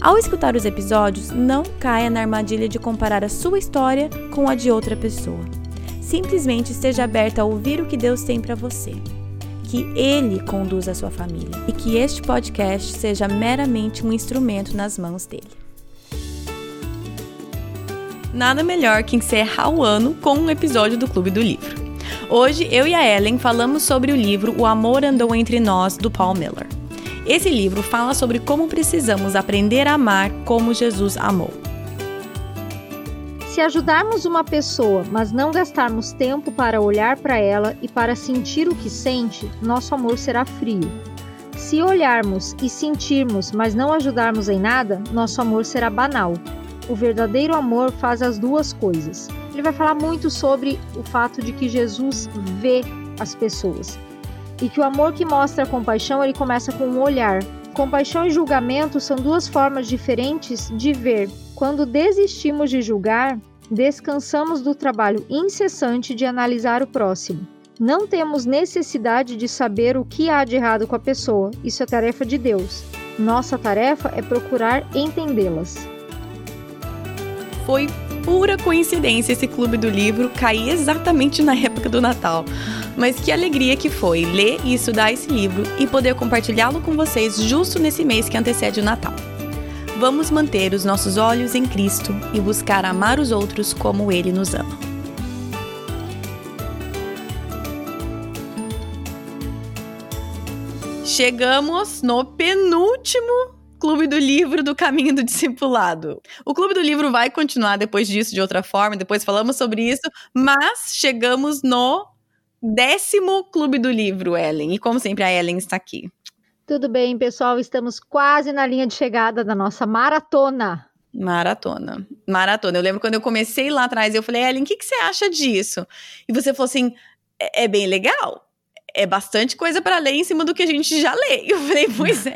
Ao escutar os episódios, não caia na armadilha de comparar a sua história com a de outra pessoa. Simplesmente esteja aberta a ouvir o que Deus tem para você. Que Ele conduza a sua família e que este podcast seja meramente um instrumento nas mãos dele. Nada melhor que encerrar o ano com um episódio do Clube do Livro. Hoje, eu e a Ellen falamos sobre o livro O Amor Andou Entre Nós, do Paul Miller. Esse livro fala sobre como precisamos aprender a amar como Jesus amou. Se ajudarmos uma pessoa, mas não gastarmos tempo para olhar para ela e para sentir o que sente, nosso amor será frio. Se olharmos e sentirmos, mas não ajudarmos em nada, nosso amor será banal. O verdadeiro amor faz as duas coisas. Ele vai falar muito sobre o fato de que Jesus vê as pessoas e que o amor que mostra a compaixão ele começa com um olhar. Compaixão e julgamento são duas formas diferentes de ver. Quando desistimos de julgar, descansamos do trabalho incessante de analisar o próximo. Não temos necessidade de saber o que há de errado com a pessoa, isso é tarefa de Deus. Nossa tarefa é procurar entendê-las. Foi pura coincidência esse clube do livro cair exatamente na época do Natal. Mas que alegria que foi ler e estudar esse livro e poder compartilhá-lo com vocês justo nesse mês que antecede o Natal. Vamos manter os nossos olhos em Cristo e buscar amar os outros como Ele nos ama. Chegamos no penúltimo Clube do Livro do Caminho do Discipulado. O Clube do Livro vai continuar depois disso de outra forma, depois falamos sobre isso, mas chegamos no décimo Clube do Livro, Ellen. E como sempre, a Ellen está aqui. Tudo bem, pessoal? Estamos quase na linha de chegada da nossa maratona. Maratona. Maratona. Eu lembro quando eu comecei lá atrás, eu falei, Ellen, o que, que você acha disso? E você falou assim: é, é bem legal. É bastante coisa para ler em cima do que a gente já lê. Eu falei, pois é.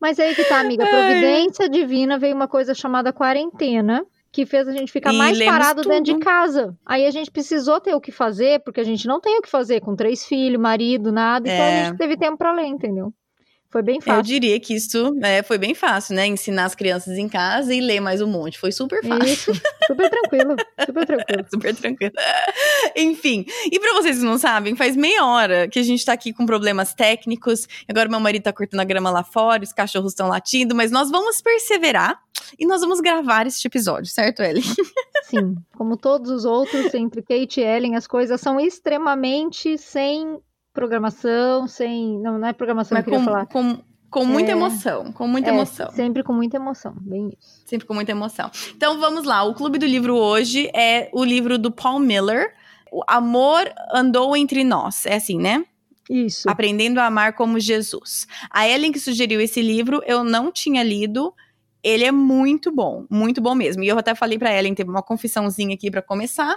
Mas aí que tá, amiga. Providência divina veio uma coisa chamada quarentena que fez a gente ficar e mais parado tudo. dentro de casa. Aí a gente precisou ter o que fazer, porque a gente não tem o que fazer com três filhos, marido, nada, é. então a é. gente teve tempo para ler, entendeu? Foi bem fácil. Eu diria que isso é, foi bem fácil, né? Ensinar as crianças em casa e ler mais um monte. Foi super fácil. Isso, super tranquilo. Super tranquilo. super tranquilo. Enfim, e para vocês que não sabem, faz meia hora que a gente tá aqui com problemas técnicos. Agora meu marido tá cortando a grama lá fora, os cachorros estão latindo, mas nós vamos perseverar e nós vamos gravar este episódio, certo, Ellen? Sim, como todos os outros, entre Kate e Ellen, as coisas são extremamente sem programação, sem. Não, não é programação Mas que eu queria falar. Com, com muita é, emoção, com muita é, emoção. Sempre com muita emoção, bem isso. Sempre com muita emoção. Então vamos lá, o Clube do Livro hoje é o livro do Paul Miller, O Amor Andou Entre Nós. É assim, né? Isso. Aprendendo a Amar como Jesus. A Ellen que sugeriu esse livro, eu não tinha lido. Ele é muito bom, muito bom mesmo. E eu até falei para Ellen, teve uma confissãozinha aqui para começar.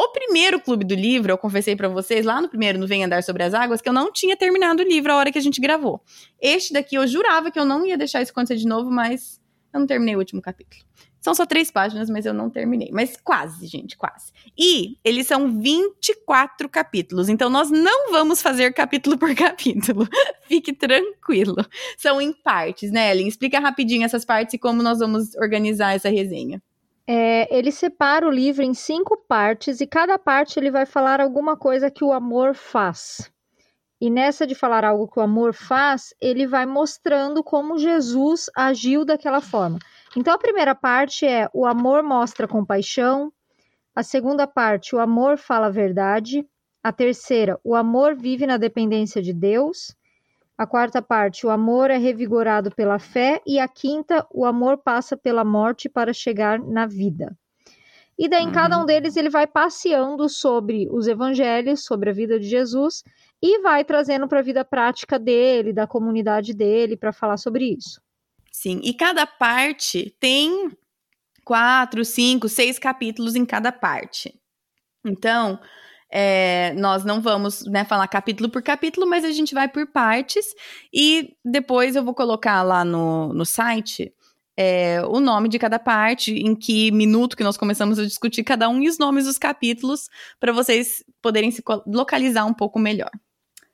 O primeiro clube do livro, eu confessei para vocês lá no primeiro, no Vem Andar Sobre as Águas, que eu não tinha terminado o livro a hora que a gente gravou. Este daqui eu jurava que eu não ia deixar isso acontecer de novo, mas eu não terminei o último capítulo. São só três páginas, mas eu não terminei. Mas quase, gente, quase. E eles são 24 capítulos, então nós não vamos fazer capítulo por capítulo. Fique tranquilo. São em partes, né, Ellen? Explica rapidinho essas partes e como nós vamos organizar essa resenha. É, ele separa o livro em cinco partes e cada parte ele vai falar alguma coisa que o amor faz. E nessa de falar algo que o amor faz, ele vai mostrando como Jesus agiu daquela forma. Então a primeira parte é o amor mostra compaixão, a segunda parte, o amor fala a verdade, a terceira, o amor vive na dependência de Deus, a quarta parte, o amor é revigorado pela fé. E a quinta, o amor passa pela morte para chegar na vida. E daí, em uhum. cada um deles, ele vai passeando sobre os evangelhos, sobre a vida de Jesus, e vai trazendo para a vida prática dele, da comunidade dele, para falar sobre isso. Sim, e cada parte tem quatro, cinco, seis capítulos em cada parte. Então, é, nós não vamos né, falar capítulo por capítulo, mas a gente vai por partes e depois eu vou colocar lá no, no site é, o nome de cada parte, em que minuto que nós começamos a discutir cada um e os nomes dos capítulos, para vocês poderem se localizar um pouco melhor.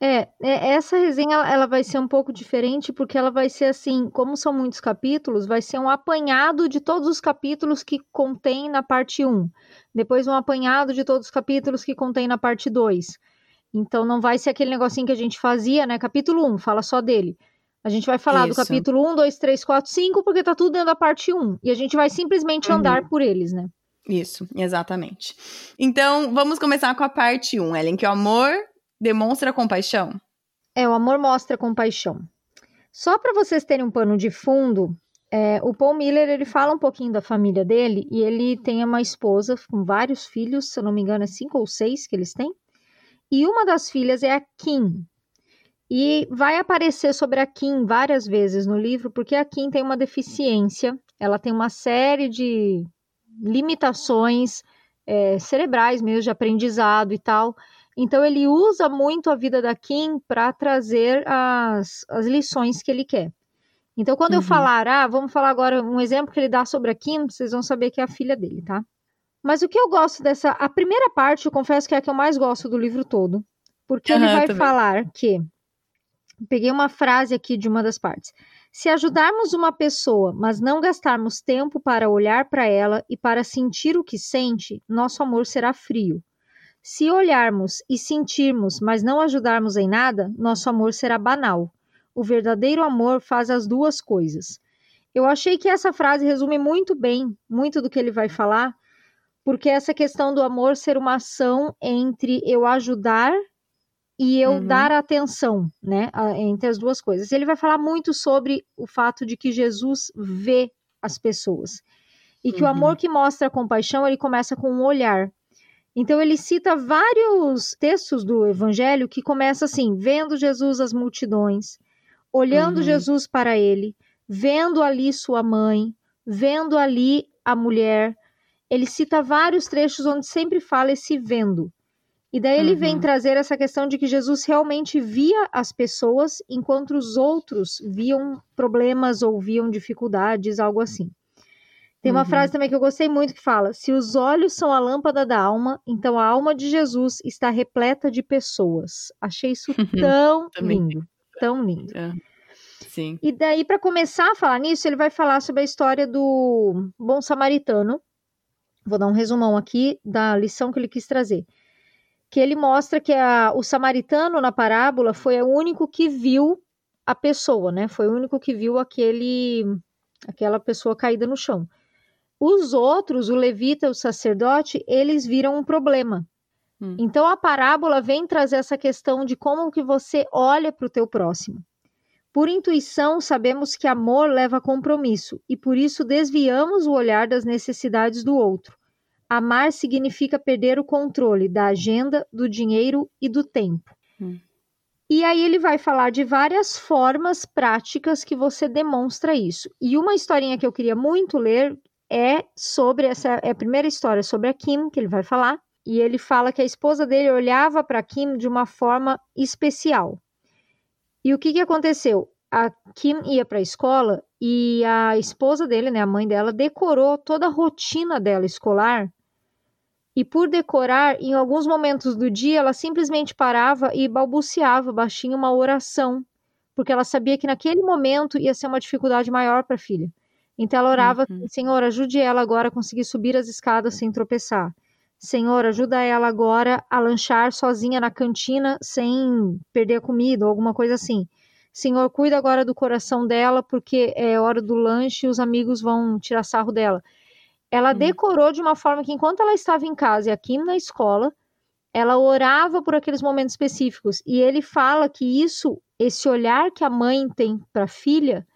É, é, essa resenha ela vai ser um pouco diferente porque ela vai ser assim, como são muitos capítulos, vai ser um apanhado de todos os capítulos que contém na parte 1. Depois um apanhado de todos os capítulos que contém na parte 2. Então não vai ser aquele negocinho que a gente fazia, né? Capítulo 1, fala só dele. A gente vai falar Isso. do capítulo 1, 2, 3, 4, 5, porque tá tudo dentro da parte 1. E a gente vai simplesmente uhum. andar por eles, né? Isso, exatamente. Então, vamos começar com a parte 1, Ellen, que é o amor demonstra compaixão? É, o amor mostra compaixão. Só para vocês terem um pano de fundo, é, o Paul Miller ele fala um pouquinho da família dele e ele tem uma esposa com vários filhos, se eu não me engano, é cinco ou seis que eles têm. E uma das filhas é a Kim. E vai aparecer sobre a Kim várias vezes no livro, porque a Kim tem uma deficiência, ela tem uma série de limitações é, cerebrais mesmo, de aprendizado e tal. Então ele usa muito a vida da Kim para trazer as, as lições que ele quer. Então, quando uhum. eu falar, ah, vamos falar agora um exemplo que ele dá sobre a Kim, vocês vão saber que é a filha dele, tá? Mas o que eu gosto dessa. A primeira parte, eu confesso que é a que eu mais gosto do livro todo. Porque uhum, ele vai falar que. Peguei uma frase aqui de uma das partes. Se ajudarmos uma pessoa, mas não gastarmos tempo para olhar para ela e para sentir o que sente, nosso amor será frio. Se olharmos e sentirmos, mas não ajudarmos em nada, nosso amor será banal. O verdadeiro amor faz as duas coisas. Eu achei que essa frase resume muito bem, muito do que ele vai falar, porque essa questão do amor ser uma ação entre eu ajudar e eu uhum. dar atenção, né, entre as duas coisas. Ele vai falar muito sobre o fato de que Jesus vê as pessoas e que uhum. o amor que mostra compaixão ele começa com um olhar. Então ele cita vários textos do Evangelho que começa assim: vendo Jesus as multidões, olhando uhum. Jesus para ele, vendo ali sua mãe, vendo ali a mulher. Ele cita vários trechos onde sempre fala esse vendo. E daí ele uhum. vem trazer essa questão de que Jesus realmente via as pessoas enquanto os outros viam problemas ou viam dificuldades, algo assim. Tem uma uhum. frase também que eu gostei muito que fala: Se os olhos são a lâmpada da alma, então a alma de Jesus está repleta de pessoas. Achei isso tão lindo, tão lindo. É. Sim. E daí, para começar a falar nisso, ele vai falar sobre a história do bom samaritano. Vou dar um resumão aqui da lição que ele quis trazer. Que ele mostra que a, o samaritano na parábola foi o único que viu a pessoa, né? Foi o único que viu aquele, aquela pessoa caída no chão. Os outros, o levita o sacerdote, eles viram um problema. Hum. Então a parábola vem trazer essa questão de como que você olha para o teu próximo. Por intuição, sabemos que amor leva a compromisso e por isso desviamos o olhar das necessidades do outro. Amar significa perder o controle da agenda, do dinheiro e do tempo. Hum. E aí ele vai falar de várias formas práticas que você demonstra isso. E uma historinha que eu queria muito ler, é sobre essa é a primeira história sobre a Kim que ele vai falar e ele fala que a esposa dele olhava para Kim de uma forma especial. E o que que aconteceu? A Kim ia para a escola e a esposa dele, né, a mãe dela, decorou toda a rotina dela escolar. E por decorar, em alguns momentos do dia, ela simplesmente parava e balbuciava baixinho uma oração, porque ela sabia que naquele momento ia ser uma dificuldade maior para a filha. Então ela orava, uhum. Senhor, ajude ela agora a conseguir subir as escadas sem tropeçar. Senhor, ajuda ela agora a lanchar sozinha na cantina sem perder a comida ou alguma coisa assim. Senhor, cuida agora do coração dela, porque é hora do lanche e os amigos vão tirar sarro dela. Ela uhum. decorou de uma forma que, enquanto ela estava em casa e aqui na escola, ela orava por aqueles momentos específicos. E ele fala que isso, esse olhar que a mãe tem para a filha,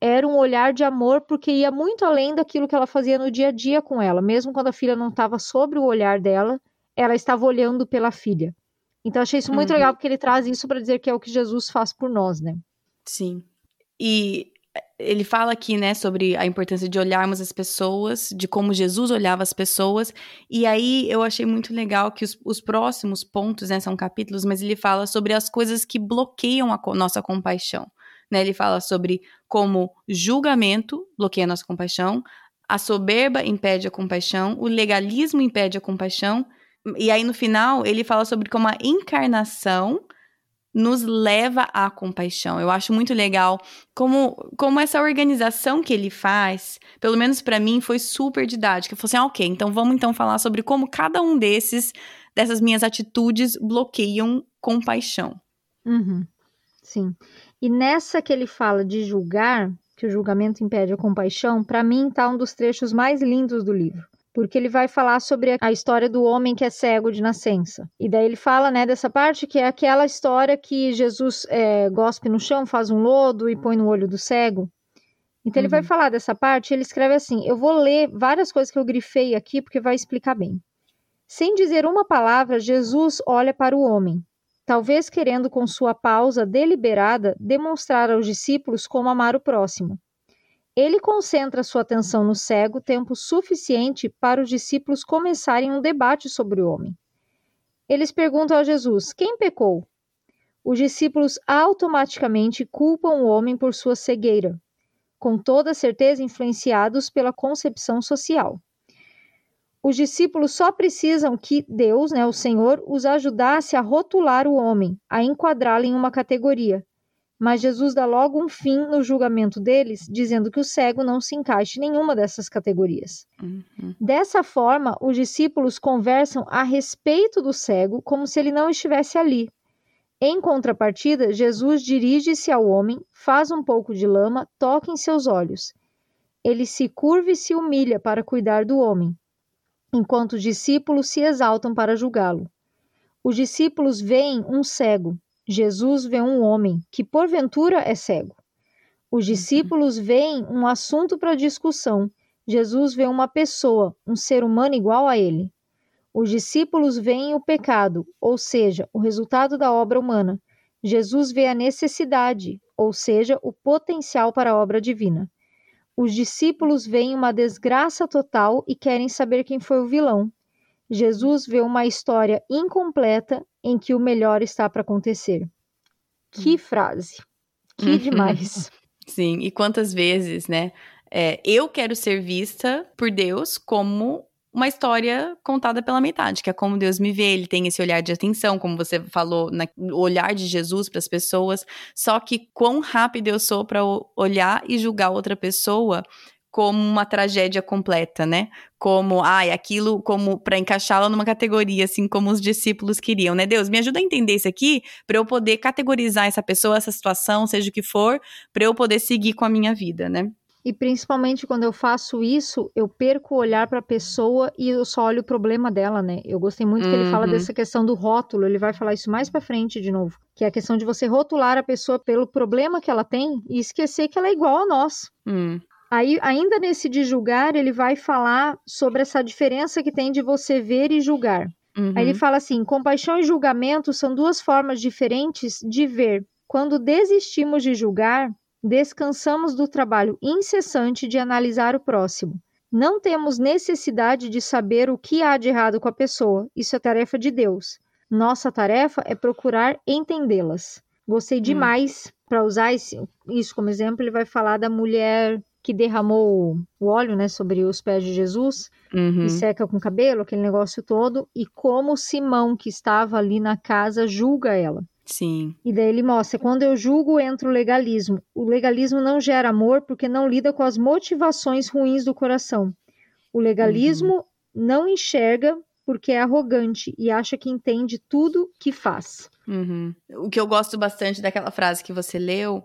era um olhar de amor porque ia muito além daquilo que ela fazia no dia a dia com ela. Mesmo quando a filha não estava sobre o olhar dela, ela estava olhando pela filha. Então achei isso muito uhum. legal porque ele traz isso para dizer que é o que Jesus faz por nós, né? Sim. E ele fala aqui, né, sobre a importância de olharmos as pessoas, de como Jesus olhava as pessoas, e aí eu achei muito legal que os, os próximos pontos, né, são capítulos, mas ele fala sobre as coisas que bloqueiam a nossa compaixão, né, ele fala sobre como julgamento bloqueia a nossa compaixão, a soberba impede a compaixão, o legalismo impede a compaixão, e aí no final ele fala sobre como a encarnação nos leva à compaixão. Eu acho muito legal como, como essa organização que ele faz, pelo menos para mim, foi super didática. Eu falei assim, ah, ok, então vamos então falar sobre como cada um desses, dessas minhas atitudes bloqueiam compaixão. Uhum. Sim. E nessa que ele fala de julgar, que o julgamento impede a compaixão, para mim está um dos trechos mais lindos do livro porque ele vai falar sobre a história do homem que é cego de nascença. E daí ele fala, né, dessa parte que é aquela história que Jesus é, gospe no chão, faz um lodo e põe no olho do cego. Então uhum. ele vai uhum. falar dessa parte, ele escreve assim: eu vou ler várias coisas que eu grifei aqui porque vai explicar bem. Sem dizer uma palavra, Jesus olha para o homem, talvez querendo com sua pausa deliberada demonstrar aos discípulos como amar o próximo. Ele concentra sua atenção no cego tempo suficiente para os discípulos começarem um debate sobre o homem. Eles perguntam a Jesus: quem pecou? Os discípulos automaticamente culpam o homem por sua cegueira, com toda certeza influenciados pela concepção social. Os discípulos só precisam que Deus, né, o Senhor, os ajudasse a rotular o homem, a enquadrá-lo em uma categoria, mas Jesus dá logo um fim no julgamento deles, dizendo que o cego não se encaixa em nenhuma dessas categorias. Uhum. Dessa forma, os discípulos conversam a respeito do cego como se ele não estivesse ali. Em contrapartida, Jesus dirige-se ao homem, faz um pouco de lama, toca em seus olhos. Ele se curva e se humilha para cuidar do homem, enquanto os discípulos se exaltam para julgá-lo. Os discípulos veem um cego, Jesus vê um homem que porventura é cego. Os uhum. discípulos veem um assunto para discussão. Jesus vê uma pessoa, um ser humano igual a ele. Os discípulos veem o pecado, ou seja, o resultado da obra humana. Jesus vê a necessidade, ou seja, o potencial para a obra divina. Os discípulos veem uma desgraça total e querem saber quem foi o vilão. Jesus vê uma história incompleta em que o melhor está para acontecer. Que hum. frase! Que uhum. demais! Sim, e quantas vezes, né? É, eu quero ser vista por Deus como uma história contada pela metade, que é como Deus me vê, ele tem esse olhar de atenção, como você falou, na, o olhar de Jesus para as pessoas. Só que quão rápido eu sou para olhar e julgar outra pessoa como uma tragédia completa, né? Como, ai, aquilo como para encaixá-la numa categoria, assim como os discípulos queriam, né? Deus, me ajuda a entender isso aqui para eu poder categorizar essa pessoa, essa situação, seja o que for, para eu poder seguir com a minha vida, né? E principalmente quando eu faço isso, eu perco o olhar para a pessoa e eu só olho o problema dela, né? Eu gostei muito que uhum. ele fala uhum. dessa questão do rótulo, ele vai falar isso mais para frente de novo, que é a questão de você rotular a pessoa pelo problema que ela tem e esquecer que ela é igual a nós. Hum. Aí, ainda nesse de julgar, ele vai falar sobre essa diferença que tem de você ver e julgar. Uhum. Aí ele uhum. fala assim: compaixão e julgamento são duas formas diferentes de ver. Quando desistimos de julgar, descansamos do trabalho incessante de analisar o próximo. Não temos necessidade de saber o que há de errado com a pessoa, isso é tarefa de Deus. Nossa tarefa é procurar entendê-las. Gostei hum. demais, para usar esse, isso como exemplo, ele vai falar da mulher que derramou o óleo, né, sobre os pés de Jesus uhum. e seca com o cabelo, aquele negócio todo, e como Simão, que estava ali na casa, julga ela. Sim. E daí ele mostra: quando eu julgo, entra o legalismo. O legalismo não gera amor porque não lida com as motivações ruins do coração. O legalismo uhum. não enxerga porque é arrogante e acha que entende tudo que faz. Uhum. O que eu gosto bastante daquela frase que você leu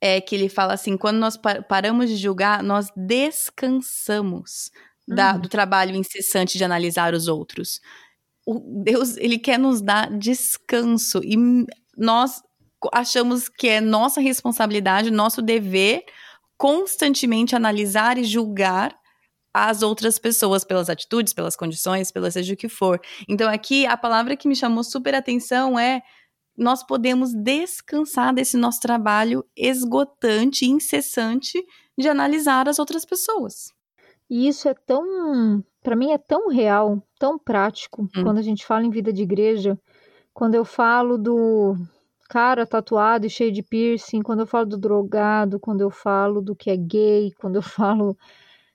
é que ele fala assim: quando nós paramos de julgar, nós descansamos da, uhum. do trabalho incessante de analisar os outros. O Deus, ele quer nos dar descanso e nós achamos que é nossa responsabilidade, nosso dever constantemente analisar e julgar as outras pessoas pelas atitudes, pelas condições, pela seja o que for. Então aqui a palavra que me chamou super atenção é nós podemos descansar desse nosso trabalho esgotante, incessante de analisar as outras pessoas. E isso é tão, para mim é tão real, tão prático, hum. quando a gente fala em vida de igreja, quando eu falo do cara tatuado e cheio de piercing, quando eu falo do drogado, quando eu falo do que é gay, quando eu falo,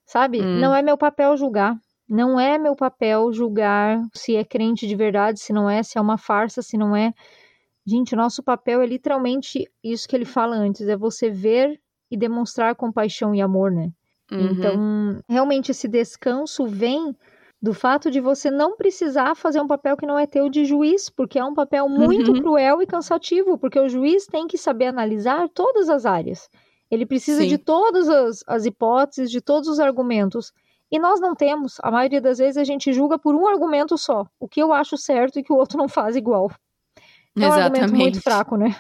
sabe? Hum. Não é meu papel julgar. Não é meu papel julgar se é crente de verdade, se não é, se é uma farsa, se não é. Gente, o nosso papel é literalmente isso que ele fala antes, é você ver e demonstrar compaixão e amor, né? Uhum. Então, realmente esse descanso vem do fato de você não precisar fazer um papel que não é teu de juiz, porque é um papel muito uhum. cruel e cansativo, porque o juiz tem que saber analisar todas as áreas. Ele precisa Sim. de todas as, as hipóteses, de todos os argumentos. E nós não temos. A maioria das vezes a gente julga por um argumento só. O que eu acho certo e que o outro não faz igual. É um Exatamente. argumento muito fraco, né?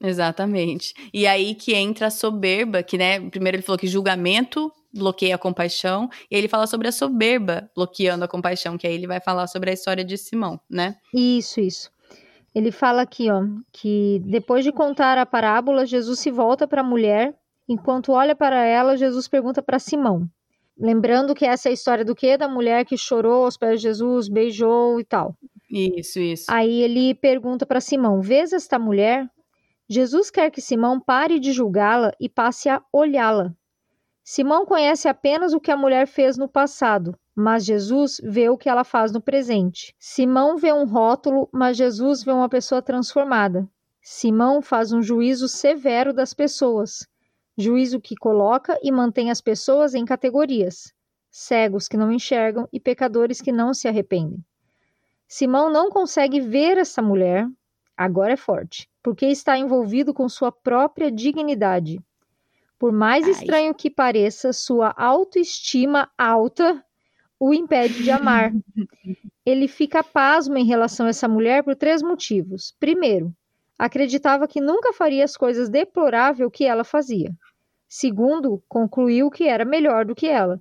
Exatamente. E aí que entra a soberba, que, né, primeiro ele falou que julgamento bloqueia a compaixão, e ele fala sobre a soberba bloqueando a compaixão, que aí ele vai falar sobre a história de Simão, né? Isso, isso. Ele fala aqui, ó, que depois de contar a parábola, Jesus se volta para a mulher, enquanto olha para ela, Jesus pergunta para Simão. Lembrando que essa é a história do quê? Da mulher que chorou aos pés de Jesus, beijou e tal. Isso, isso. Aí ele pergunta para Simão: Vês esta mulher? Jesus quer que Simão pare de julgá-la e passe a olhá-la. Simão conhece apenas o que a mulher fez no passado, mas Jesus vê o que ela faz no presente. Simão vê um rótulo, mas Jesus vê uma pessoa transformada. Simão faz um juízo severo das pessoas, juízo que coloca e mantém as pessoas em categorias: cegos que não enxergam e pecadores que não se arrependem. Simão não consegue ver essa mulher, agora é forte, porque está envolvido com sua própria dignidade. Por mais Ai. estranho que pareça, sua autoestima alta o impede de amar. Ele fica pasmo em relação a essa mulher por três motivos. Primeiro, acreditava que nunca faria as coisas deploráveis que ela fazia. Segundo, concluiu que era melhor do que ela.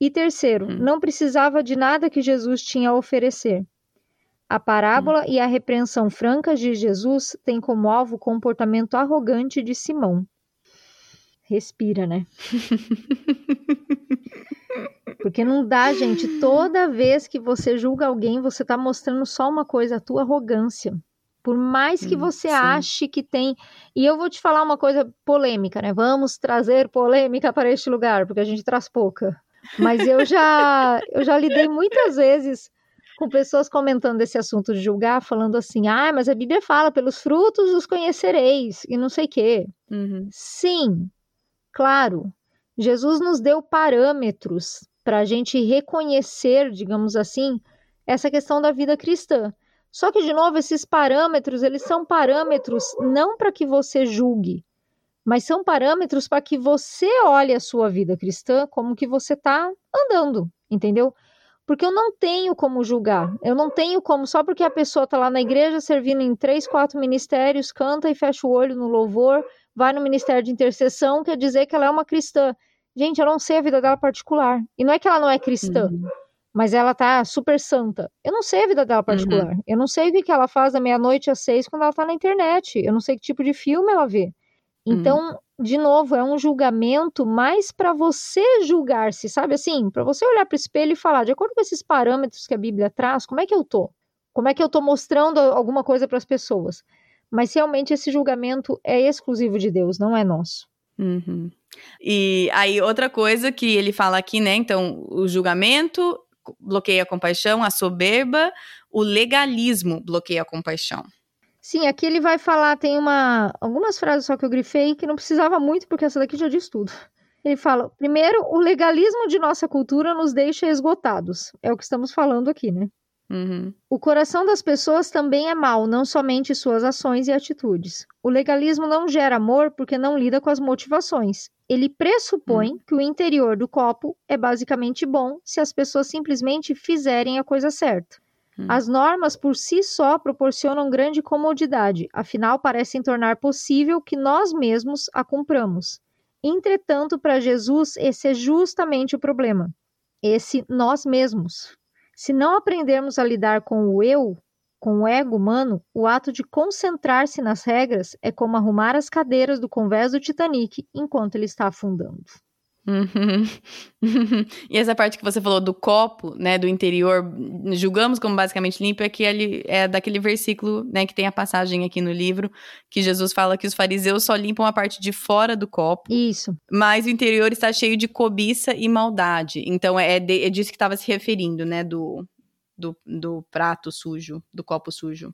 E terceiro, hum. não precisava de nada que Jesus tinha a oferecer. A parábola hum. e a repreensão franca de Jesus têm como alvo o comportamento arrogante de Simão. Respira, né? Porque não dá, gente. Toda vez que você julga alguém, você está mostrando só uma coisa, a tua arrogância. Por mais que hum, você sim. ache que tem. E eu vou te falar uma coisa polêmica, né? Vamos trazer polêmica para este lugar, porque a gente traz pouca. Mas eu já, eu já lidei muitas vezes com pessoas comentando esse assunto de julgar, falando assim: ah, mas a Bíblia fala, pelos frutos os conhecereis, e não sei o quê. Uhum. Sim, claro. Jesus nos deu parâmetros para a gente reconhecer, digamos assim, essa questão da vida cristã. Só que, de novo, esses parâmetros, eles são parâmetros não para que você julgue, mas são parâmetros para que você olhe a sua vida cristã como que você está andando, entendeu? Porque eu não tenho como julgar. Eu não tenho como, só porque a pessoa está lá na igreja servindo em três, quatro ministérios, canta e fecha o olho no louvor, vai no ministério de intercessão, quer dizer que ela é uma cristã. Gente, eu não sei a vida dela particular. E não é que ela não é cristã, uhum. mas ela tá super santa. Eu não sei a vida dela particular. Uhum. Eu não sei o que, que ela faz da meia-noite às seis quando ela tá na internet. Eu não sei que tipo de filme ela vê. Então, uhum. de novo, é um julgamento mais para você julgar-se, sabe assim? Para você olhar para o espelho e falar, de acordo com esses parâmetros que a Bíblia traz, como é que eu tô? Como é que eu tô mostrando alguma coisa para as pessoas? Mas realmente esse julgamento é exclusivo de Deus, não é nosso. Uhum. E aí, outra coisa que ele fala aqui, né? Então, o julgamento bloqueia a compaixão, a soberba, o legalismo bloqueia a compaixão. Sim, aqui ele vai falar, tem uma algumas frases só que eu grifei que não precisava muito, porque essa daqui já diz tudo. Ele fala: primeiro, o legalismo de nossa cultura nos deixa esgotados. É o que estamos falando aqui, né? Uhum. O coração das pessoas também é mau, não somente suas ações e atitudes. O legalismo não gera amor porque não lida com as motivações. Ele pressupõe uhum. que o interior do copo é basicamente bom se as pessoas simplesmente fizerem a coisa certa. Hum. As normas por si só proporcionam grande comodidade, afinal parecem tornar possível que nós mesmos a cumpramos. Entretanto, para Jesus, esse é justamente o problema. Esse nós mesmos. Se não aprendermos a lidar com o eu, com o ego humano, o ato de concentrar-se nas regras é como arrumar as cadeiras do convés do Titanic enquanto ele está afundando. Uhum. e essa parte que você falou do copo, né, do interior, julgamos como basicamente limpo, é, que ele, é daquele versículo, né, que tem a passagem aqui no livro, que Jesus fala que os fariseus só limpam a parte de fora do copo. Isso. Mas o interior está cheio de cobiça e maldade. Então é, de, é disso que estava se referindo, né, do, do, do prato sujo, do copo sujo.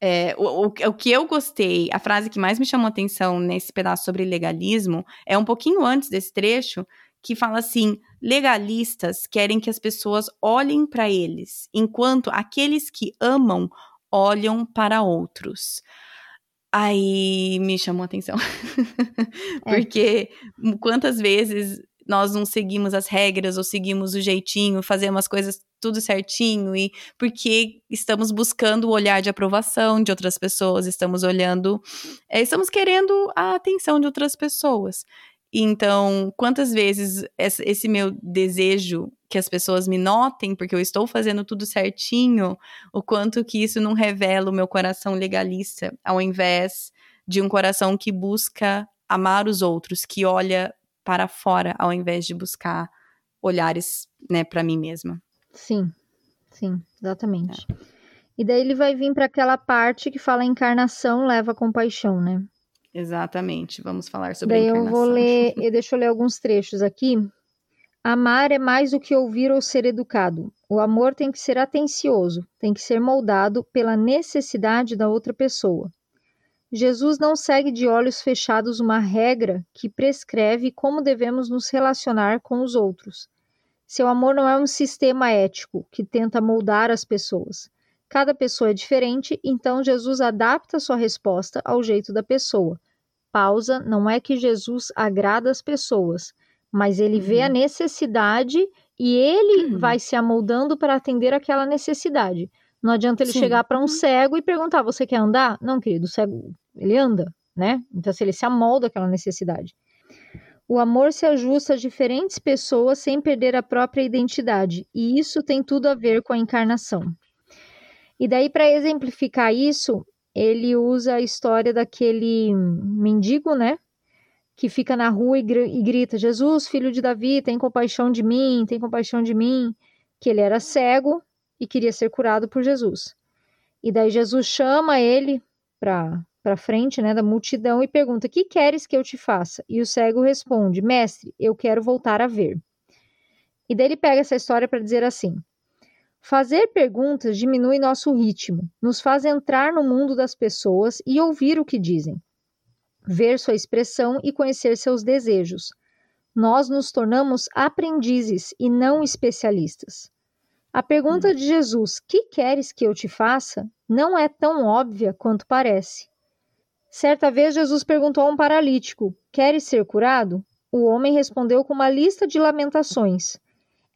É, o, o, o, que eu gostei, a frase que mais me chamou atenção nesse pedaço sobre legalismo é um pouquinho antes desse trecho, que fala assim: legalistas querem que as pessoas olhem para eles, enquanto aqueles que amam olham para outros. Aí me chamou atenção. É. Porque quantas vezes nós não seguimos as regras ou seguimos o jeitinho, fazemos as coisas tudo certinho e porque estamos buscando o olhar de aprovação de outras pessoas, estamos olhando, é, estamos querendo a atenção de outras pessoas. Então, quantas vezes esse meu desejo que as pessoas me notem, porque eu estou fazendo tudo certinho, o quanto que isso não revela o meu coração legalista, ao invés de um coração que busca amar os outros, que olha para fora ao invés de buscar olhares, né, para mim mesma. Sim, sim, exatamente. É. E daí ele vai vir para aquela parte que fala encarnação leva compaixão, né? Exatamente. Vamos falar sobre daí a encarnação. eu vou ler, deixa eu ler alguns trechos aqui. Amar é mais do que ouvir ou ser educado. O amor tem que ser atencioso, tem que ser moldado pela necessidade da outra pessoa. Jesus não segue de olhos fechados uma regra que prescreve como devemos nos relacionar com os outros. Seu amor não é um sistema ético que tenta moldar as pessoas. Cada pessoa é diferente, então Jesus adapta sua resposta ao jeito da pessoa. Pausa, não é que Jesus agrada as pessoas, mas ele vê a uhum. necessidade e ele uhum. vai se amoldando para atender aquela necessidade. Não adianta ele Sim. chegar para um uhum. cego e perguntar: Você quer andar? Não, querido, o cego, ele anda, né? Então, se ele se amolda aquela necessidade. O amor se ajusta a diferentes pessoas sem perder a própria identidade, e isso tem tudo a ver com a encarnação. E daí, para exemplificar isso, ele usa a história daquele mendigo, né? Que fica na rua e, e grita: Jesus, filho de Davi, tem compaixão de mim, tem compaixão de mim. Que ele era cego e queria ser curado por Jesus. E daí Jesus chama ele para para frente, né, da multidão e pergunta: "Que queres que eu te faça?" E o cego responde: "Mestre, eu quero voltar a ver." E daí ele pega essa história para dizer assim: Fazer perguntas diminui nosso ritmo, nos faz entrar no mundo das pessoas e ouvir o que dizem, ver sua expressão e conhecer seus desejos. Nós nos tornamos aprendizes e não especialistas. A pergunta hum. de Jesus, que queres que eu te faça, não é tão óbvia quanto parece. Certa vez Jesus perguntou a um paralítico: Queres ser curado? O homem respondeu com uma lista de lamentações.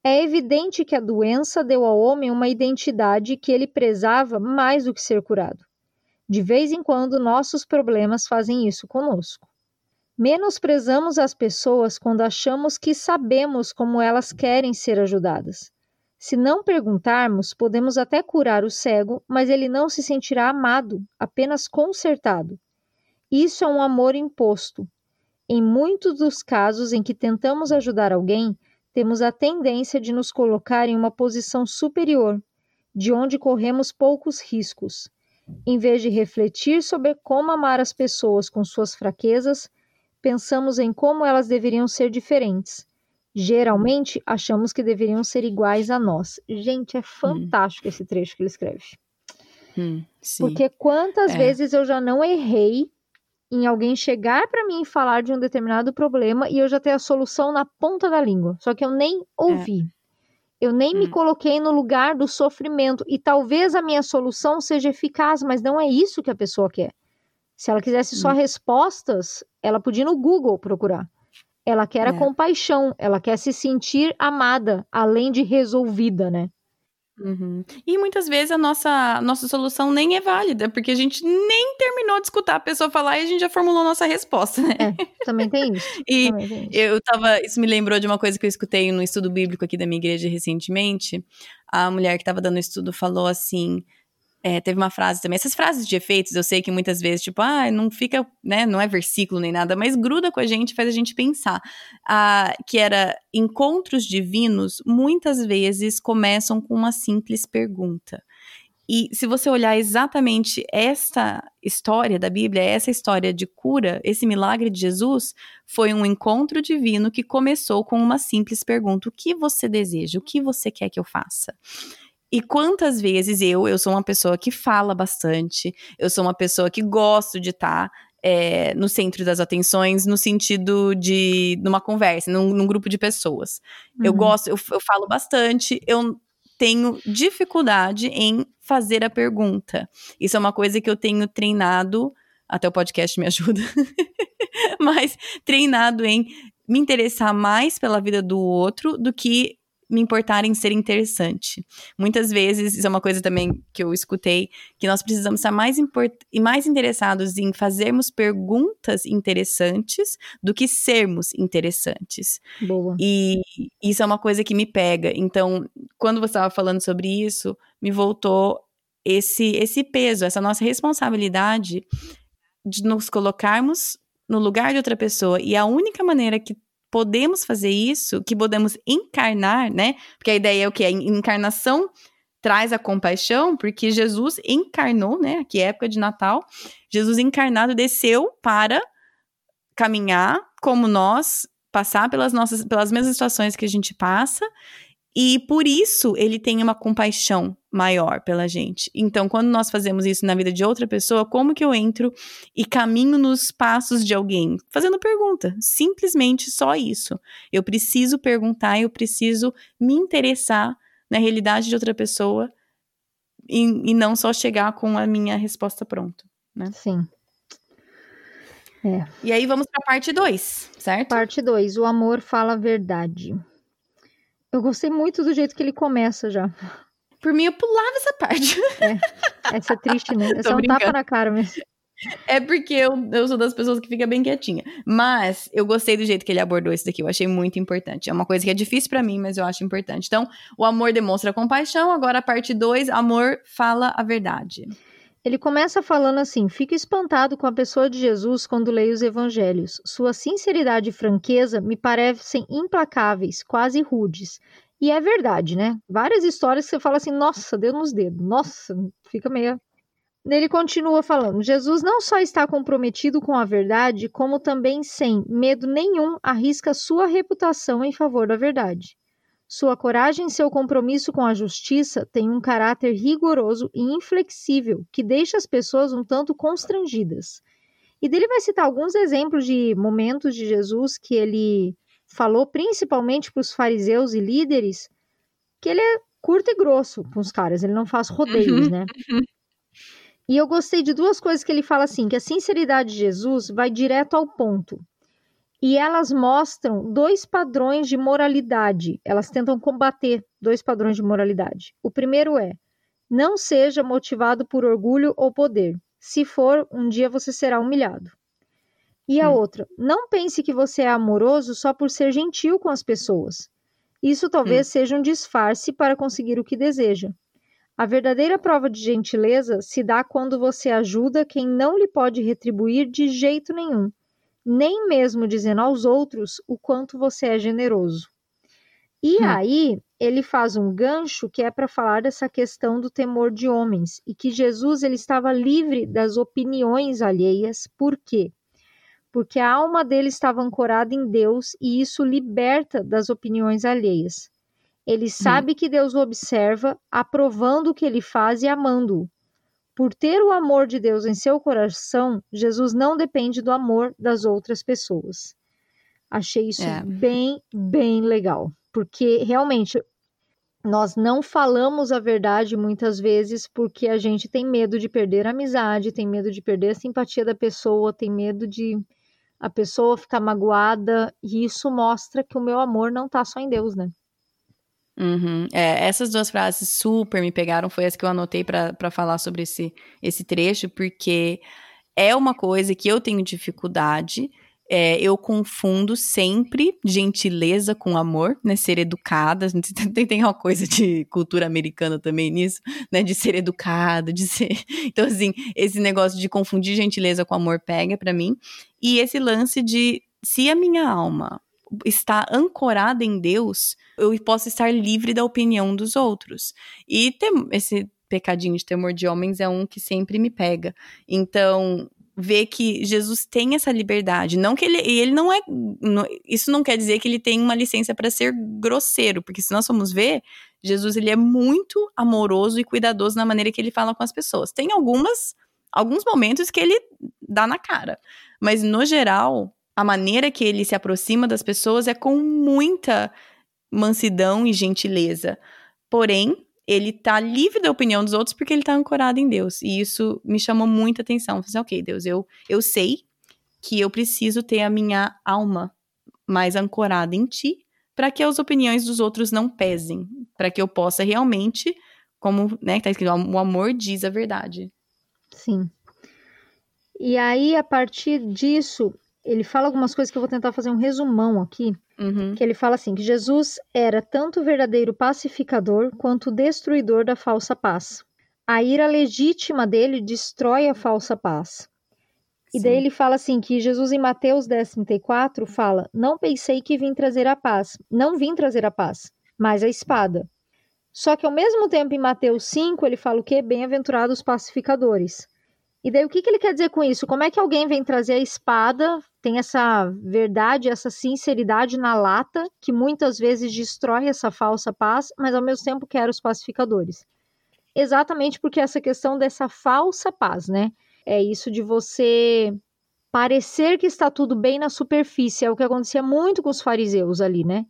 É evidente que a doença deu ao homem uma identidade que ele prezava mais do que ser curado. De vez em quando, nossos problemas fazem isso conosco. Menosprezamos as pessoas quando achamos que sabemos como elas querem ser ajudadas. Se não perguntarmos, podemos até curar o cego, mas ele não se sentirá amado, apenas consertado. Isso é um amor imposto. Em muitos dos casos em que tentamos ajudar alguém, temos a tendência de nos colocar em uma posição superior, de onde corremos poucos riscos. Em vez de refletir sobre como amar as pessoas com suas fraquezas, pensamos em como elas deveriam ser diferentes geralmente achamos que deveriam ser iguais a nós. Gente, é hum. fantástico hum. esse trecho que ele escreve. Hum, Porque quantas é. vezes eu já não errei em alguém chegar para mim e falar de um determinado problema e eu já ter a solução na ponta da língua, só que eu nem ouvi. É. Eu nem hum. me coloquei no lugar do sofrimento e talvez a minha solução seja eficaz, mas não é isso que a pessoa quer. Se ela quisesse só hum. respostas, ela podia ir no Google procurar. Ela quer é. a compaixão, ela quer se sentir amada, além de resolvida, né? Uhum. E muitas vezes a nossa, nossa solução nem é válida, porque a gente nem terminou de escutar a pessoa falar e a gente já formulou nossa resposta, né? É, também tem isso. e tem isso. eu tava. Isso me lembrou de uma coisa que eu escutei no estudo bíblico aqui da minha igreja recentemente. A mulher que estava dando o estudo falou assim: é, teve uma frase também. Essas frases de efeitos, eu sei que muitas vezes, tipo, ah, não fica, né? Não é versículo nem nada, mas gruda com a gente, faz a gente pensar. Ah, que era encontros divinos muitas vezes começam com uma simples pergunta. E se você olhar exatamente esta história da Bíblia, essa história de cura, esse milagre de Jesus, foi um encontro divino que começou com uma simples pergunta: o que você deseja? O que você quer que eu faça? E quantas vezes eu, eu sou uma pessoa que fala bastante, eu sou uma pessoa que gosto de estar tá, é, no centro das atenções, no sentido de numa conversa, num, num grupo de pessoas. Uhum. Eu gosto, eu, eu falo bastante, eu tenho dificuldade em fazer a pergunta. Isso é uma coisa que eu tenho treinado, até o podcast me ajuda, mas treinado em me interessar mais pela vida do outro do que me importar em ser interessante. Muitas vezes, isso é uma coisa também que eu escutei, que nós precisamos estar mais, e mais interessados em fazermos perguntas interessantes do que sermos interessantes. Boa. E isso é uma coisa que me pega. Então, quando você estava falando sobre isso, me voltou esse, esse peso, essa nossa responsabilidade de nos colocarmos no lugar de outra pessoa. E a única maneira que podemos fazer isso, que podemos encarnar, né? Porque a ideia é o que? A encarnação traz a compaixão, porque Jesus encarnou, né? Aqui é época de Natal. Jesus encarnado desceu para caminhar como nós, passar pelas nossas pelas mesmas situações que a gente passa e por isso ele tem uma compaixão maior pela gente. Então, quando nós fazemos isso na vida de outra pessoa, como que eu entro e caminho nos passos de alguém? Fazendo pergunta. Simplesmente só isso. Eu preciso perguntar, eu preciso me interessar na realidade de outra pessoa e, e não só chegar com a minha resposta pronta. Né? Sim. É. E aí vamos para a parte 2, certo? Parte 2. O amor fala a verdade. Eu gostei muito do jeito que ele começa já. Por mim, eu pulava essa parte. É, essa é triste, né? Essa é um tapa na cara mesmo. É porque eu, eu sou das pessoas que fica bem quietinha. Mas eu gostei do jeito que ele abordou isso daqui. Eu achei muito importante. É uma coisa que é difícil para mim, mas eu acho importante. Então, o amor demonstra compaixão. Agora, a parte 2, amor fala a verdade. Ele começa falando assim: Fico espantado com a pessoa de Jesus quando leio os evangelhos. Sua sinceridade e franqueza me parecem implacáveis, quase rudes. E é verdade, né? Várias histórias que você fala assim: Nossa, deu nos dedos. Nossa, fica meio. Ele continua falando: Jesus não só está comprometido com a verdade, como também, sem medo nenhum, arrisca sua reputação em favor da verdade. Sua coragem e seu compromisso com a justiça têm um caráter rigoroso e inflexível que deixa as pessoas um tanto constrangidas. E dele vai citar alguns exemplos de momentos de Jesus que ele falou principalmente para os fariseus e líderes, que ele é curto e grosso com os caras, ele não faz rodeios, uhum, né? Uhum. E eu gostei de duas coisas que ele fala assim, que a sinceridade de Jesus vai direto ao ponto e elas mostram dois padrões de moralidade. Elas tentam combater dois padrões de moralidade. O primeiro é: não seja motivado por orgulho ou poder. Se for, um dia você será humilhado. E a hum. outra: não pense que você é amoroso só por ser gentil com as pessoas. Isso talvez hum. seja um disfarce para conseguir o que deseja. A verdadeira prova de gentileza se dá quando você ajuda quem não lhe pode retribuir de jeito nenhum nem mesmo dizendo aos outros o quanto você é generoso. E hum. aí ele faz um gancho que é para falar dessa questão do temor de homens e que Jesus ele estava livre das opiniões alheias. Por quê? Porque a alma dele estava ancorada em Deus e isso liberta das opiniões alheias. Ele hum. sabe hum. que Deus o observa, aprovando o que ele faz e amando-o. Por ter o amor de Deus em seu coração, Jesus não depende do amor das outras pessoas. Achei isso é. bem, bem legal, porque realmente nós não falamos a verdade muitas vezes porque a gente tem medo de perder a amizade, tem medo de perder a simpatia da pessoa, tem medo de a pessoa ficar magoada, e isso mostra que o meu amor não está só em Deus, né? Uhum. É, essas duas frases super me pegaram, foi as que eu anotei para falar sobre esse, esse trecho, porque é uma coisa que eu tenho dificuldade É, eu confundo sempre gentileza com amor, né? Ser educada. Tem, tem uma coisa de cultura americana também nisso, né? De ser educada, de ser. Então, assim, esse negócio de confundir gentileza com amor pega para mim. E esse lance de se a minha alma está ancorada em Deus, eu posso estar livre da opinião dos outros. E tem, esse pecadinho de temor de homens é um que sempre me pega. Então, ver que Jesus tem essa liberdade, não que ele ele não é, isso não quer dizer que ele tem uma licença para ser grosseiro, porque se nós formos ver, Jesus ele é muito amoroso e cuidadoso na maneira que ele fala com as pessoas. Tem algumas alguns momentos que ele dá na cara, mas no geral, a maneira que ele se aproxima das pessoas é com muita mansidão e gentileza. Porém, ele tá livre da opinião dos outros porque ele tá ancorado em Deus. E isso me chamou muita atenção. Eu falei, assim, ok, Deus, eu, eu sei que eu preciso ter a minha alma mais ancorada em ti para que as opiniões dos outros não pesem, para que eu possa realmente, como, né, tá escrito, o amor diz a verdade. Sim. E aí, a partir disso, ele fala algumas coisas que eu vou tentar fazer um resumão aqui. Uhum. Que ele fala assim: que Jesus era tanto o verdadeiro pacificador quanto o destruidor da falsa paz. A ira legítima dele destrói a falsa paz. E Sim. daí ele fala assim que Jesus em Mateus 10, 34 fala: Não pensei que vim trazer a paz, não vim trazer a paz, mas a espada. Só que ao mesmo tempo em Mateus 5 ele fala o que? Bem-aventurados pacificadores. E daí o que, que ele quer dizer com isso? Como é que alguém vem trazer a espada, tem essa verdade, essa sinceridade na lata, que muitas vezes destrói essa falsa paz, mas ao mesmo tempo quer os pacificadores? Exatamente porque essa questão dessa falsa paz, né? É isso de você parecer que está tudo bem na superfície, é o que acontecia muito com os fariseus ali, né?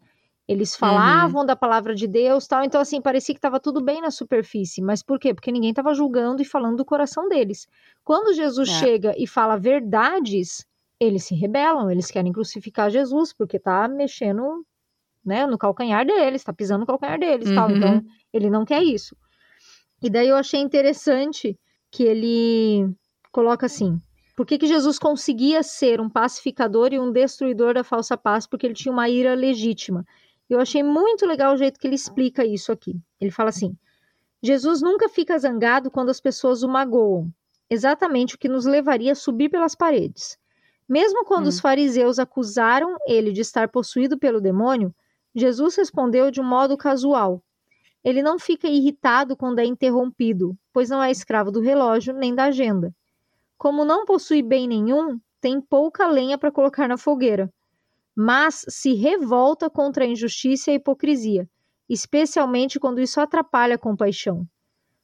Eles falavam uhum. da palavra de Deus, tal, então assim, parecia que estava tudo bem na superfície, mas por quê? Porque ninguém estava julgando e falando do coração deles. Quando Jesus é. chega e fala verdades, eles se rebelam, eles querem crucificar Jesus porque tá mexendo, né, no calcanhar deles, tá pisando no calcanhar deles, uhum. tal. Então, ele não quer isso. E daí eu achei interessante que ele coloca assim: por que, que Jesus conseguia ser um pacificador e um destruidor da falsa paz? Porque ele tinha uma ira legítima. Eu achei muito legal o jeito que ele explica isso aqui. Ele fala assim: Jesus nunca fica zangado quando as pessoas o magoam, exatamente o que nos levaria a subir pelas paredes. Mesmo quando hum. os fariseus acusaram ele de estar possuído pelo demônio, Jesus respondeu de um modo casual. Ele não fica irritado quando é interrompido, pois não é escravo do relógio nem da agenda. Como não possui bem nenhum, tem pouca lenha para colocar na fogueira mas se revolta contra a injustiça e a hipocrisia, especialmente quando isso atrapalha a compaixão.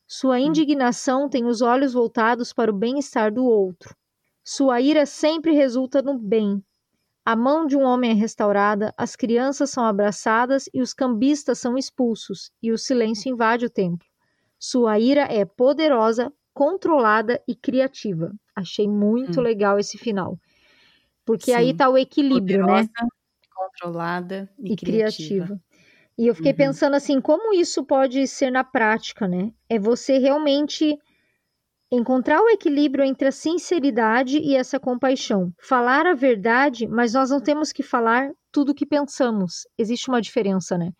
Sua hum. indignação tem os olhos voltados para o bem-estar do outro. Sua ira sempre resulta no bem. A mão de um homem é restaurada, as crianças são abraçadas e os cambistas são expulsos, e o silêncio invade o templo. Sua ira é poderosa, controlada e criativa. Achei muito hum. legal esse final. Porque Sim. aí está o equilíbrio, né? Poderosa, né? Controlada e, e criativa. criativa. E eu fiquei uhum. pensando assim, como isso pode ser na prática, né? É você realmente encontrar o equilíbrio entre a sinceridade e essa compaixão. Falar a verdade, mas nós não temos que falar tudo o que pensamos. Existe uma diferença, né?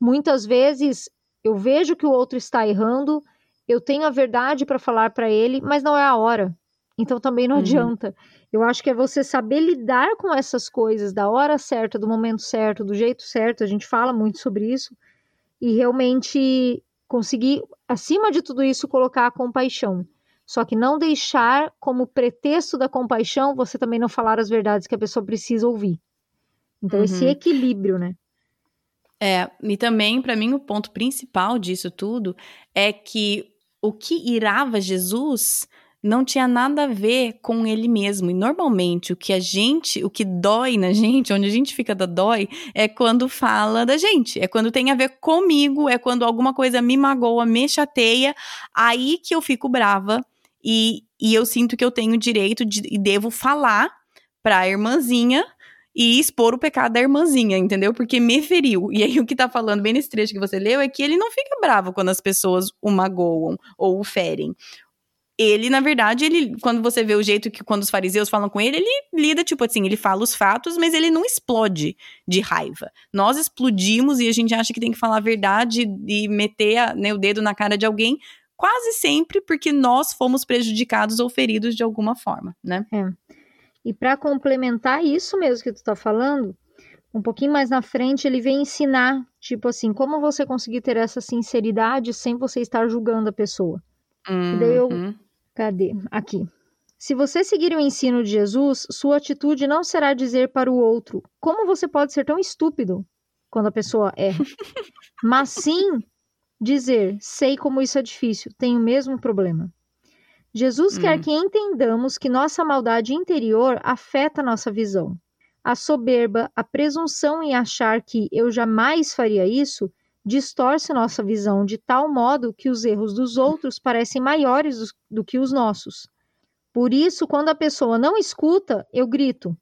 Muitas vezes eu vejo que o outro está errando, eu tenho a verdade para falar para ele, mas não é a hora. Então também não uhum. adianta. Eu acho que é você saber lidar com essas coisas da hora certa, do momento certo, do jeito certo. A gente fala muito sobre isso. E realmente conseguir, acima de tudo isso, colocar a compaixão. Só que não deixar como pretexto da compaixão você também não falar as verdades que a pessoa precisa ouvir. Então, uhum. esse equilíbrio, né? É, e também, para mim, o ponto principal disso tudo é que o que irava Jesus não tinha nada a ver com ele mesmo. E normalmente o que a gente, o que dói na gente, onde a gente fica da dói, é quando fala da gente, é quando tem a ver comigo, é quando alguma coisa me magoa, me chateia, aí que eu fico brava e, e eu sinto que eu tenho direito de, e devo falar pra irmãzinha e expor o pecado da irmãzinha, entendeu? Porque me feriu. E aí o que tá falando bem nesse trecho que você leu é que ele não fica bravo quando as pessoas o magoam ou o ferem ele, na verdade, ele, quando você vê o jeito que quando os fariseus falam com ele, ele lida, tipo assim, ele fala os fatos, mas ele não explode de raiva. Nós explodimos e a gente acha que tem que falar a verdade e meter a, né, o dedo na cara de alguém, quase sempre porque nós fomos prejudicados ou feridos de alguma forma, né? É. E para complementar isso mesmo que tu tá falando, um pouquinho mais na frente ele vem ensinar, tipo assim, como você conseguir ter essa sinceridade sem você estar julgando a pessoa. Uhum. E daí eu, cadê? Aqui. Se você seguir o ensino de Jesus, sua atitude não será dizer para o outro: "Como você pode ser tão estúpido?" quando a pessoa erra. Mas sim dizer: "Sei como isso é difícil, tenho o mesmo problema." Jesus quer Hum. que entendamos que nossa maldade interior afeta nossa visão. A soberba, a presunção em achar que eu jamais faria isso, distorce nossa visão de tal modo que os erros dos outros parecem maiores do, que os nossos. Por isso, quando a pessoa não escuta, eu grito.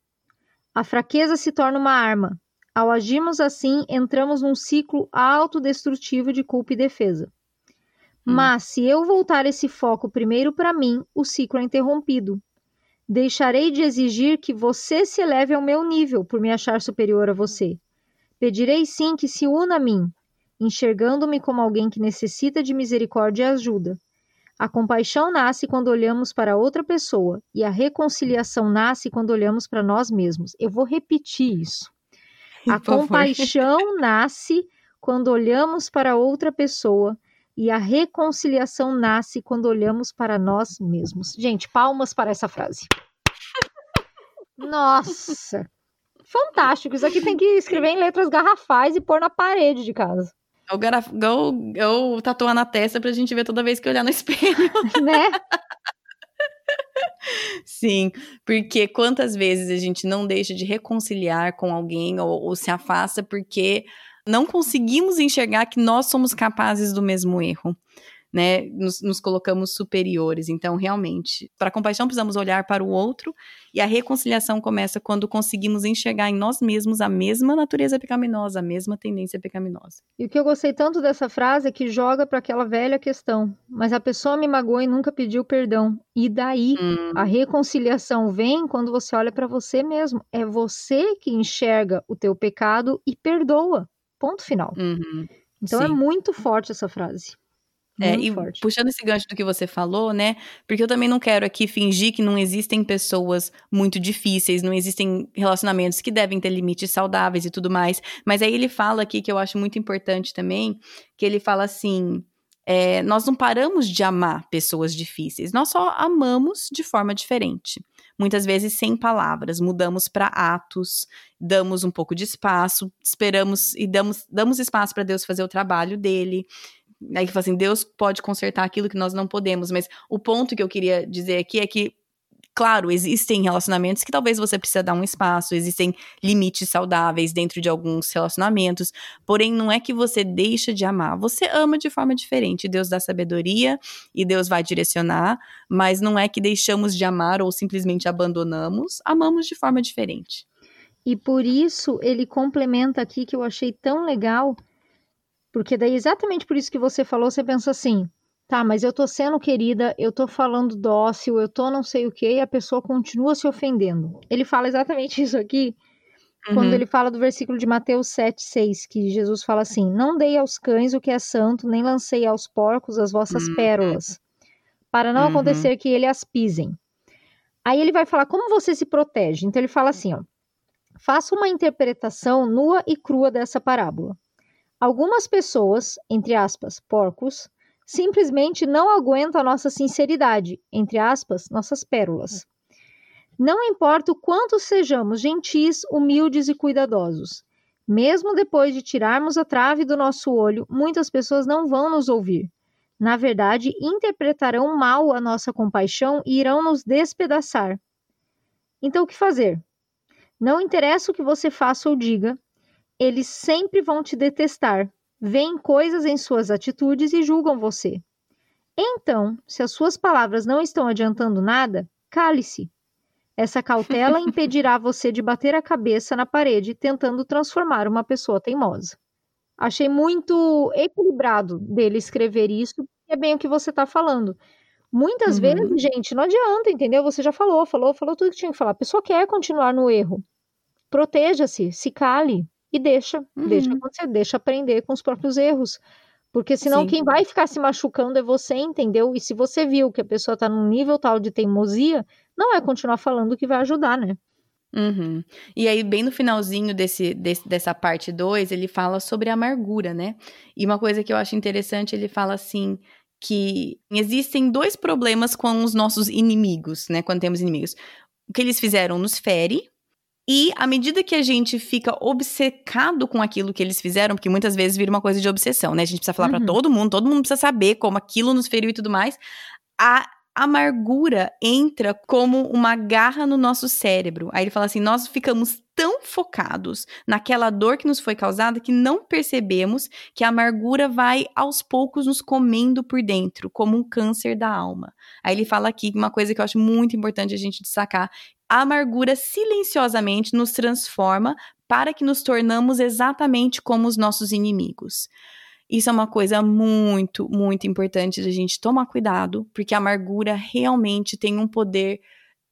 A fraqueza se torna uma arma. Ao agirmos assim, entramos num ciclo autodestrutivo de culpa e defesa. Mas se eu voltar esse foco primeiro para mim, o ciclo é interrompido. Deixarei de exigir que você se eleve ao meu nível por me achar superior a você. Pedirei sim que se una a mim, enxergando-me como alguém que necessita de misericórdia e ajuda. A compaixão nasce quando olhamos para outra pessoa e a reconciliação nasce quando olhamos para nós mesmos. Eu vou repetir isso. A compaixão nasce quando olhamos para outra pessoa e a reconciliação nasce quando olhamos para nós mesmos. Gente, palmas para essa frase. Nossa! Fantástico. Isso aqui tem que escrever em letras garrafais e pôr na parede de casa, Eu, garaf... eu, eu tatuar na testa pra gente ver toda vez que olhar no espelho. né? Sim, porque quantas vezes a gente não deixa de reconciliar com alguém ou, ou se afasta porque não conseguimos enxergar que nós somos capazes do mesmo erro, né? Nos, nos colocamos superiores. Então, realmente, para a compaixão precisamos olhar para o outro e a reconciliação começa quando conseguimos enxergar em nós mesmos a mesma natureza pecaminosa, a mesma tendência pecaminosa. E o que eu gostei tanto dessa frase é que joga para aquela velha questão. Mas a pessoa me magoou e nunca pediu perdão. E daí? Hum, A reconciliação vem quando você olha para você mesmo. É você que enxerga o teu pecado e perdoa. Ponto final. uhum. Então é sim. muito forte essa frase. É, e forte. puxando esse gancho do que você falou, né? Porque eu também não quero aqui fingir que não existem pessoas muito difíceis, não existem relacionamentos que devem ter limites saudáveis e tudo mais. Mas aí ele fala aqui que eu acho muito importante também, que ele fala assim. é, nós não paramos de amar pessoas difíceis, nós só amamos de forma diferente. Muitas vezes sem palavras, mudamos para atos, damos um pouco de espaço, esperamos e damos, damos espaço para Deus fazer o trabalho dele. Aí que fala assim, Deus pode consertar aquilo que nós não podemos, mas o ponto que eu queria dizer aqui é que, claro, existem relacionamentos que talvez você precisa dar um espaço, existem limites saudáveis dentro de alguns relacionamentos, porém não é que você deixa de amar, você ama de forma diferente, Deus dá sabedoria e Deus vai direcionar, mas não é que deixamos de amar ou simplesmente abandonamos, amamos de forma diferente. E por isso ele complementa aqui que eu achei tão legal, porque daí exatamente por isso que você falou, você pensa assim, tá, mas eu tô sendo querida, eu tô falando dócil, eu tô não sei o que, e a pessoa continua se ofendendo. Ele fala exatamente isso aqui quando Uhum. ele fala do versículo de Mateus 7, 6, que Jesus fala assim: Não dei aos cães o que é santo, nem lancei aos porcos as vossas Uhum. pérolas, para não Uhum. acontecer que ele as pisem. Aí ele vai falar como você se protege. Então ele fala assim, ó. Faça uma interpretação nua e crua dessa parábola. Algumas pessoas, entre aspas, porcos, simplesmente não aguentam a nossa sinceridade, entre aspas, nossas pérolas. Não importa o quanto sejamos gentis, humildes e cuidadosos. Mesmo depois de tirarmos a trave do nosso olho, muitas pessoas não vão nos ouvir. Na verdade, interpretarão mal a nossa compaixão e irão nos despedaçar. Então, o que fazer? Não interessa o que você faça ou diga, eles sempre vão te detestar, veem coisas em suas atitudes e julgam você. Então, se as suas palavras não estão adiantando nada, cale-se. Essa cautela impedirá você de bater a cabeça na parede tentando transformar uma pessoa teimosa. Achei muito equilibrado dele escrever isso, é bem o que você está falando. Muitas uhum. vezes, gente, não adianta, entendeu? Você já falou, falou, falou tudo que tinha que falar. A pessoa quer continuar no erro. Proteja-se, se cale e deixa, uhum. deixa acontecer, deixa aprender com os próprios erros. Porque senão Sim. quem vai ficar se machucando é você, entendeu? E se você viu que a pessoa tá num nível tal de teimosia, não é continuar falando que vai ajudar, né? Uhum. E aí, bem no finalzinho desse, desse dessa parte 2, ele fala sobre a amargura, né? E uma coisa que eu acho interessante, ele fala assim que existem dois problemas com os nossos inimigos, né? Quando temos inimigos. O que eles fizeram nos fere, e à medida que a gente fica obcecado com aquilo que eles fizeram, porque muitas vezes vira uma coisa de obsessão, né? A gente precisa falar uhum. para todo mundo, todo mundo precisa saber como aquilo nos feriu e tudo mais. A amargura entra como uma garra no nosso cérebro. Aí ele fala assim: nós ficamos tão focados naquela dor que nos foi causada que não percebemos que a amargura vai aos poucos nos comendo por dentro, como um câncer da alma. Aí ele fala aqui uma coisa que eu acho muito importante a gente destacar, a amargura silenciosamente nos transforma para que nos tornamos exatamente como os nossos inimigos. Isso é uma coisa muito, muito importante da gente tomar cuidado, porque a amargura realmente tem um poder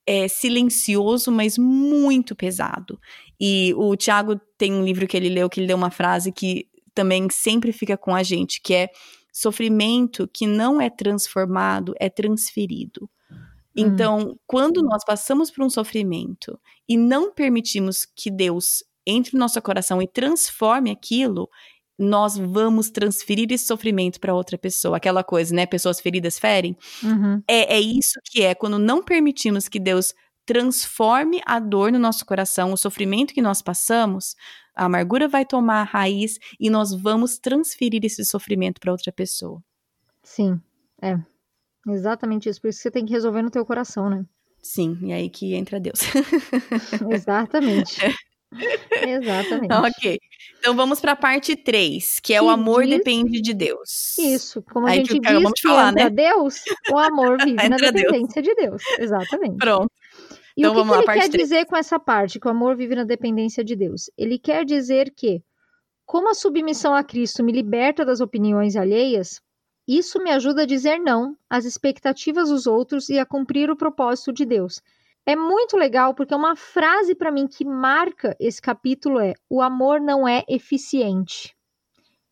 é, silencioso, mas muito pesado. E o Tiago tem um livro que ele leu que ele deu uma frase que também sempre fica com a gente, que é sofrimento que não é transformado é transferido. Hum. Então, quando nós passamos por um sofrimento e não permitimos que Deus entre no nosso coração e transforme aquilo, nós vamos transferir esse sofrimento para outra pessoa. Aquela coisa, né? Pessoas feridas ferem. Uhum. É, é isso que é quando não permitimos que Deus transforme a dor no nosso coração, o sofrimento que nós passamos, a amargura vai tomar raiz e nós vamos transferir esse sofrimento para outra pessoa. Sim, é. Exatamente isso. Por isso que você tem que resolver no teu coração, né? Sim, e aí que entra Deus. Exatamente. Exatamente. ok. Então vamos para a parte 3, que é que o amor diz... depende de Deus. Isso, como a gente que diz que falar, entra né? Deus, o amor vive na dependência Deus. de Deus. Exatamente. Pronto. E então, o que, que ele quer 3. dizer com essa parte, que o amor vive na dependência de Deus? Ele quer dizer que, como a submissão a Cristo me liberta das opiniões alheias, isso me ajuda a dizer não às expectativas dos outros e a cumprir o propósito de Deus. É muito legal porque uma frase para mim que marca esse capítulo é: o amor não é eficiente.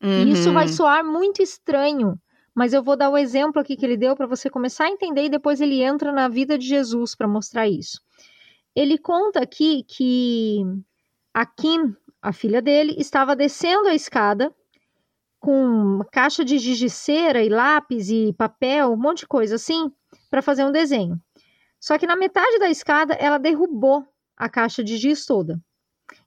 Uhum. E isso vai soar muito estranho, mas eu vou dar o exemplo aqui que ele deu para você começar a entender e depois ele entra na vida de Jesus para mostrar isso. Ele conta aqui que a Kim, a filha dele, estava descendo a escada com caixa de giz de cera e lápis e papel, um monte de coisa assim, para fazer um desenho. Só que na metade da escada ela derrubou a caixa de giz toda.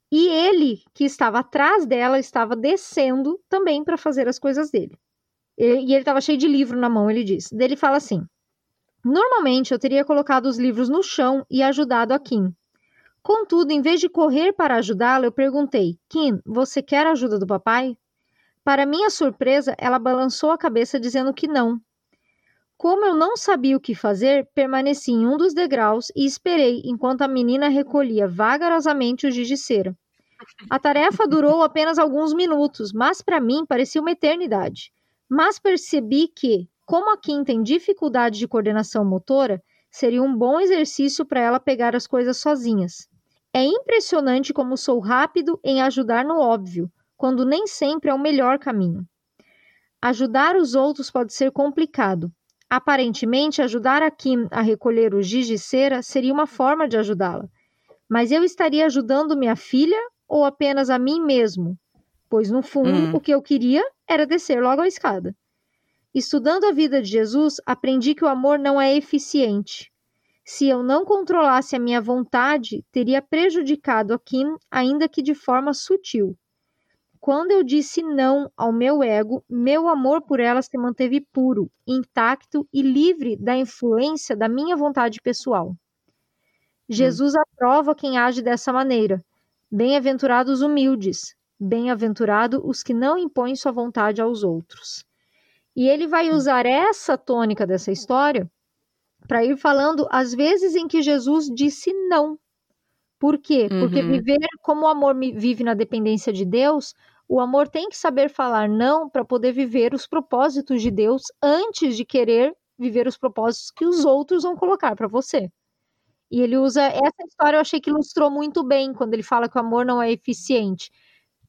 E ele, que estava atrás dela, estava descendo também para fazer as coisas dele. E, ele estava cheio de livro na mão, ele diz. Ele fala assim: Normalmente eu teria colocado os livros no chão e ajudado a Kim. Contudo, em vez de correr para ajudá-la, eu perguntei: Kim, você quer a ajuda do papai? Para minha surpresa, ela balançou a cabeça dizendo que não. Como eu não sabia o que fazer, permaneci em um dos degraus e esperei enquanto a menina recolhia vagarosamente o giz de cera. A tarefa durou apenas alguns minutos, mas para mim parecia uma eternidade. Mas percebi que, como a Kim tem dificuldade de coordenação motora, seria um bom exercício para ela pegar as coisas sozinhas. É impressionante como sou rápido em ajudar no óbvio, quando nem sempre é o melhor caminho. Ajudar os outros pode ser complicado. Aparentemente, ajudar a Kim a recolher o giz de cera seria uma forma de ajudá-la. Mas eu estaria ajudando minha filha ou apenas a mim mesmo? Pois, no fundo, hum. o que eu queria era descer logo a escada. Estudando a vida de Jesus, aprendi que o amor não é eficiente. Se eu não controlasse a minha vontade, teria prejudicado a Kim, ainda que de forma sutil. Quando eu disse não ao meu ego, meu amor por ela se manteve puro, intacto e livre da influência da minha vontade pessoal. Jesus hum. aprova quem age dessa maneira. Bem-aventurados humildes, bem-aventurado os que não impõem sua vontade aos outros. E ele vai hum. usar essa tônica dessa história para ir falando as vezes em que Jesus disse não por quê? Uhum. Porque viver como o amor vive na dependência de Deus, o amor tem que saber falar não para poder viver os propósitos de Deus antes de querer viver os propósitos que os outros vão colocar para você. E ele usa essa história, eu achei que ilustrou muito bem quando ele fala que o amor não é eficiente.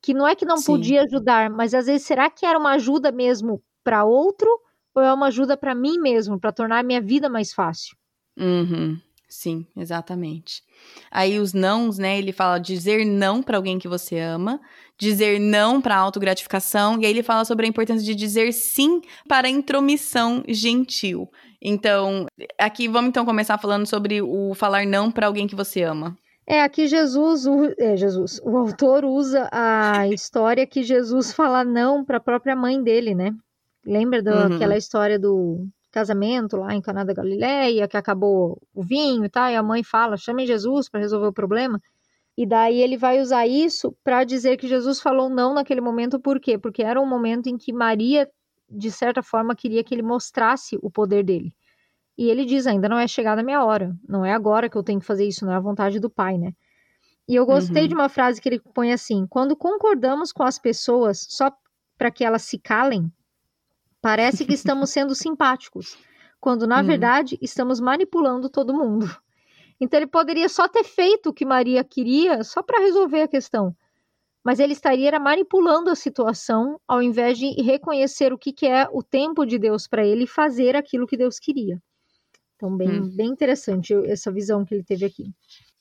Que não é que não Sim. podia ajudar, mas às vezes será que era uma ajuda mesmo para outro ou é uma ajuda para mim mesmo, para tornar a minha vida mais fácil? Uhum. Sim, exatamente. Aí os nãos, né? Ele fala dizer não para alguém que você ama, dizer não para autogratificação, e aí ele fala sobre a importância de dizer sim para intromissão gentil. Então, aqui vamos então começar falando sobre o falar não para alguém que você ama. É, aqui Jesus, o, é, Jesus, o autor usa a história que Jesus fala não para a própria mãe dele, né? Lembra daquela uhum. história do casamento lá em Caná da Galileia, que acabou o vinho e tal, e a mãe fala: chame Jesus para resolver o problema. E daí ele vai usar isso para dizer que Jesus falou não naquele momento, por quê? Porque era um momento em que Maria, de certa forma, queria que ele mostrasse o poder dele. E ele diz: ainda não é chegada a minha hora, não é agora que eu tenho que fazer isso, não é a vontade do Pai, né? E eu gostei uhum. de uma frase que ele põe assim: quando concordamos com as pessoas só para que elas se calem, Parece que estamos sendo simpáticos, quando na hum. verdade estamos manipulando todo mundo. Então ele poderia só ter feito o que Maria queria só para resolver a questão. Mas ele estaria manipulando a situação ao invés de reconhecer o que, que é o tempo de Deus para ele fazer aquilo que Deus queria. Então, bem, hum. bem interessante essa visão que ele teve aqui.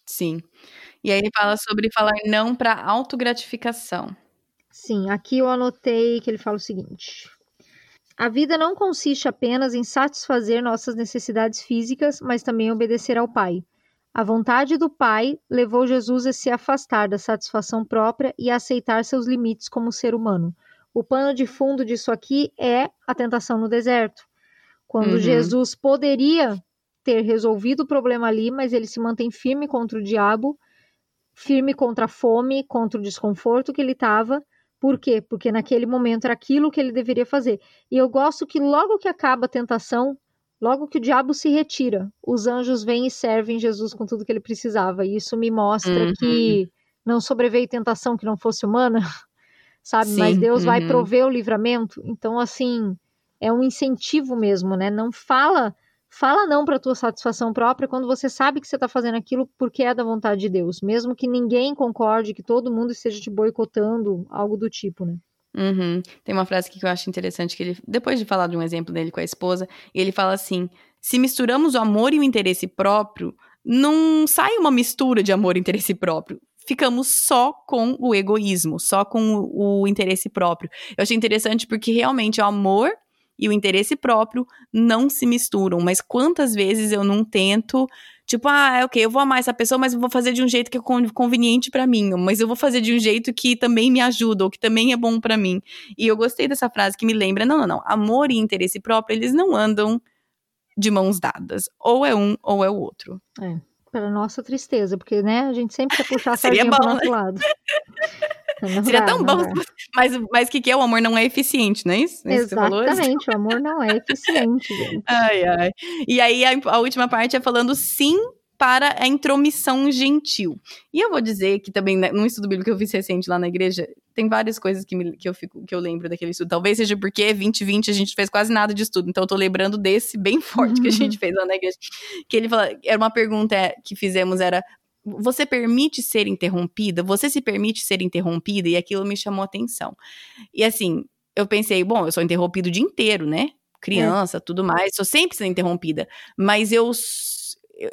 Sim. E aí ele fala sobre falar não para autogratificação. Sim, aqui eu anotei que ele fala o seguinte: a vida não consiste apenas em satisfazer nossas necessidades físicas, mas também obedecer ao Pai. A vontade do Pai levou Jesus a se afastar da satisfação própria e a aceitar seus limites como ser humano. O pano de fundo disso aqui é a tentação no deserto. Quando uhum. Jesus poderia ter resolvido o problema ali, mas ele se mantém firme contra o diabo, firme contra a fome, contra o desconforto que ele estava, por quê? Porque naquele momento era aquilo que ele deveria fazer. E eu gosto que logo que acaba a tentação, logo que o diabo se retira, os anjos vêm e servem Jesus com tudo que ele precisava. E isso me mostra uhum. que não sobreveio tentação que não fosse humana, sabe? Sim, Mas Deus uhum. vai prover o livramento. Então, assim, é um incentivo mesmo, né? Não fala Fala não para tua satisfação própria quando você sabe que você está fazendo aquilo porque é da vontade de Deus, mesmo que ninguém concorde, que todo mundo esteja te boicotando, algo do tipo, né? Uhum. Tem uma frase que eu acho interessante que ele, depois de falar de um exemplo dele com a esposa, ele fala assim: se misturamos o amor e o interesse próprio, não sai uma mistura de amor e interesse próprio. Ficamos só com o egoísmo, só com o, o interesse próprio. Eu achei interessante porque realmente o amor e o interesse próprio não se misturam. Mas quantas vezes eu não tento, tipo, ah, ok, eu vou amar essa pessoa, mas eu vou fazer de um jeito que é conveniente para mim, mas eu vou fazer de um jeito que também me ajuda ou que também é bom para mim. E eu gostei dessa frase que me lembra, não, não, não, amor e interesse próprio, eles não andam de mãos dadas, ou é um ou é o outro. É, para nossa tristeza, porque né, a gente sempre quer puxar a sardinha para o nosso né? lado. Não Seria tão bom, mas o mas que, que é? O amor não é eficiente, não é isso? É isso Exatamente, o amor não é eficiente, gente. Ai, ai. E aí a, a última parte é falando sim para a intromissão gentil. E eu vou dizer que também, né, num estudo bíblico que eu fiz recente lá na igreja, tem várias coisas que, me, que, eu, fico, que eu lembro daquele estudo. Talvez seja porque 2020 a gente fez quase nada de estudo, então eu tô lembrando desse bem forte que a gente fez lá na igreja. Que ele fala, era uma pergunta que fizemos, era você permite ser interrompida? Você se permite ser interrompida? E aquilo me chamou atenção. E assim, eu pensei, bom, eu sou interrompido o dia inteiro, né? Criança, é. tudo mais, sou sempre sendo interrompida. Mas eu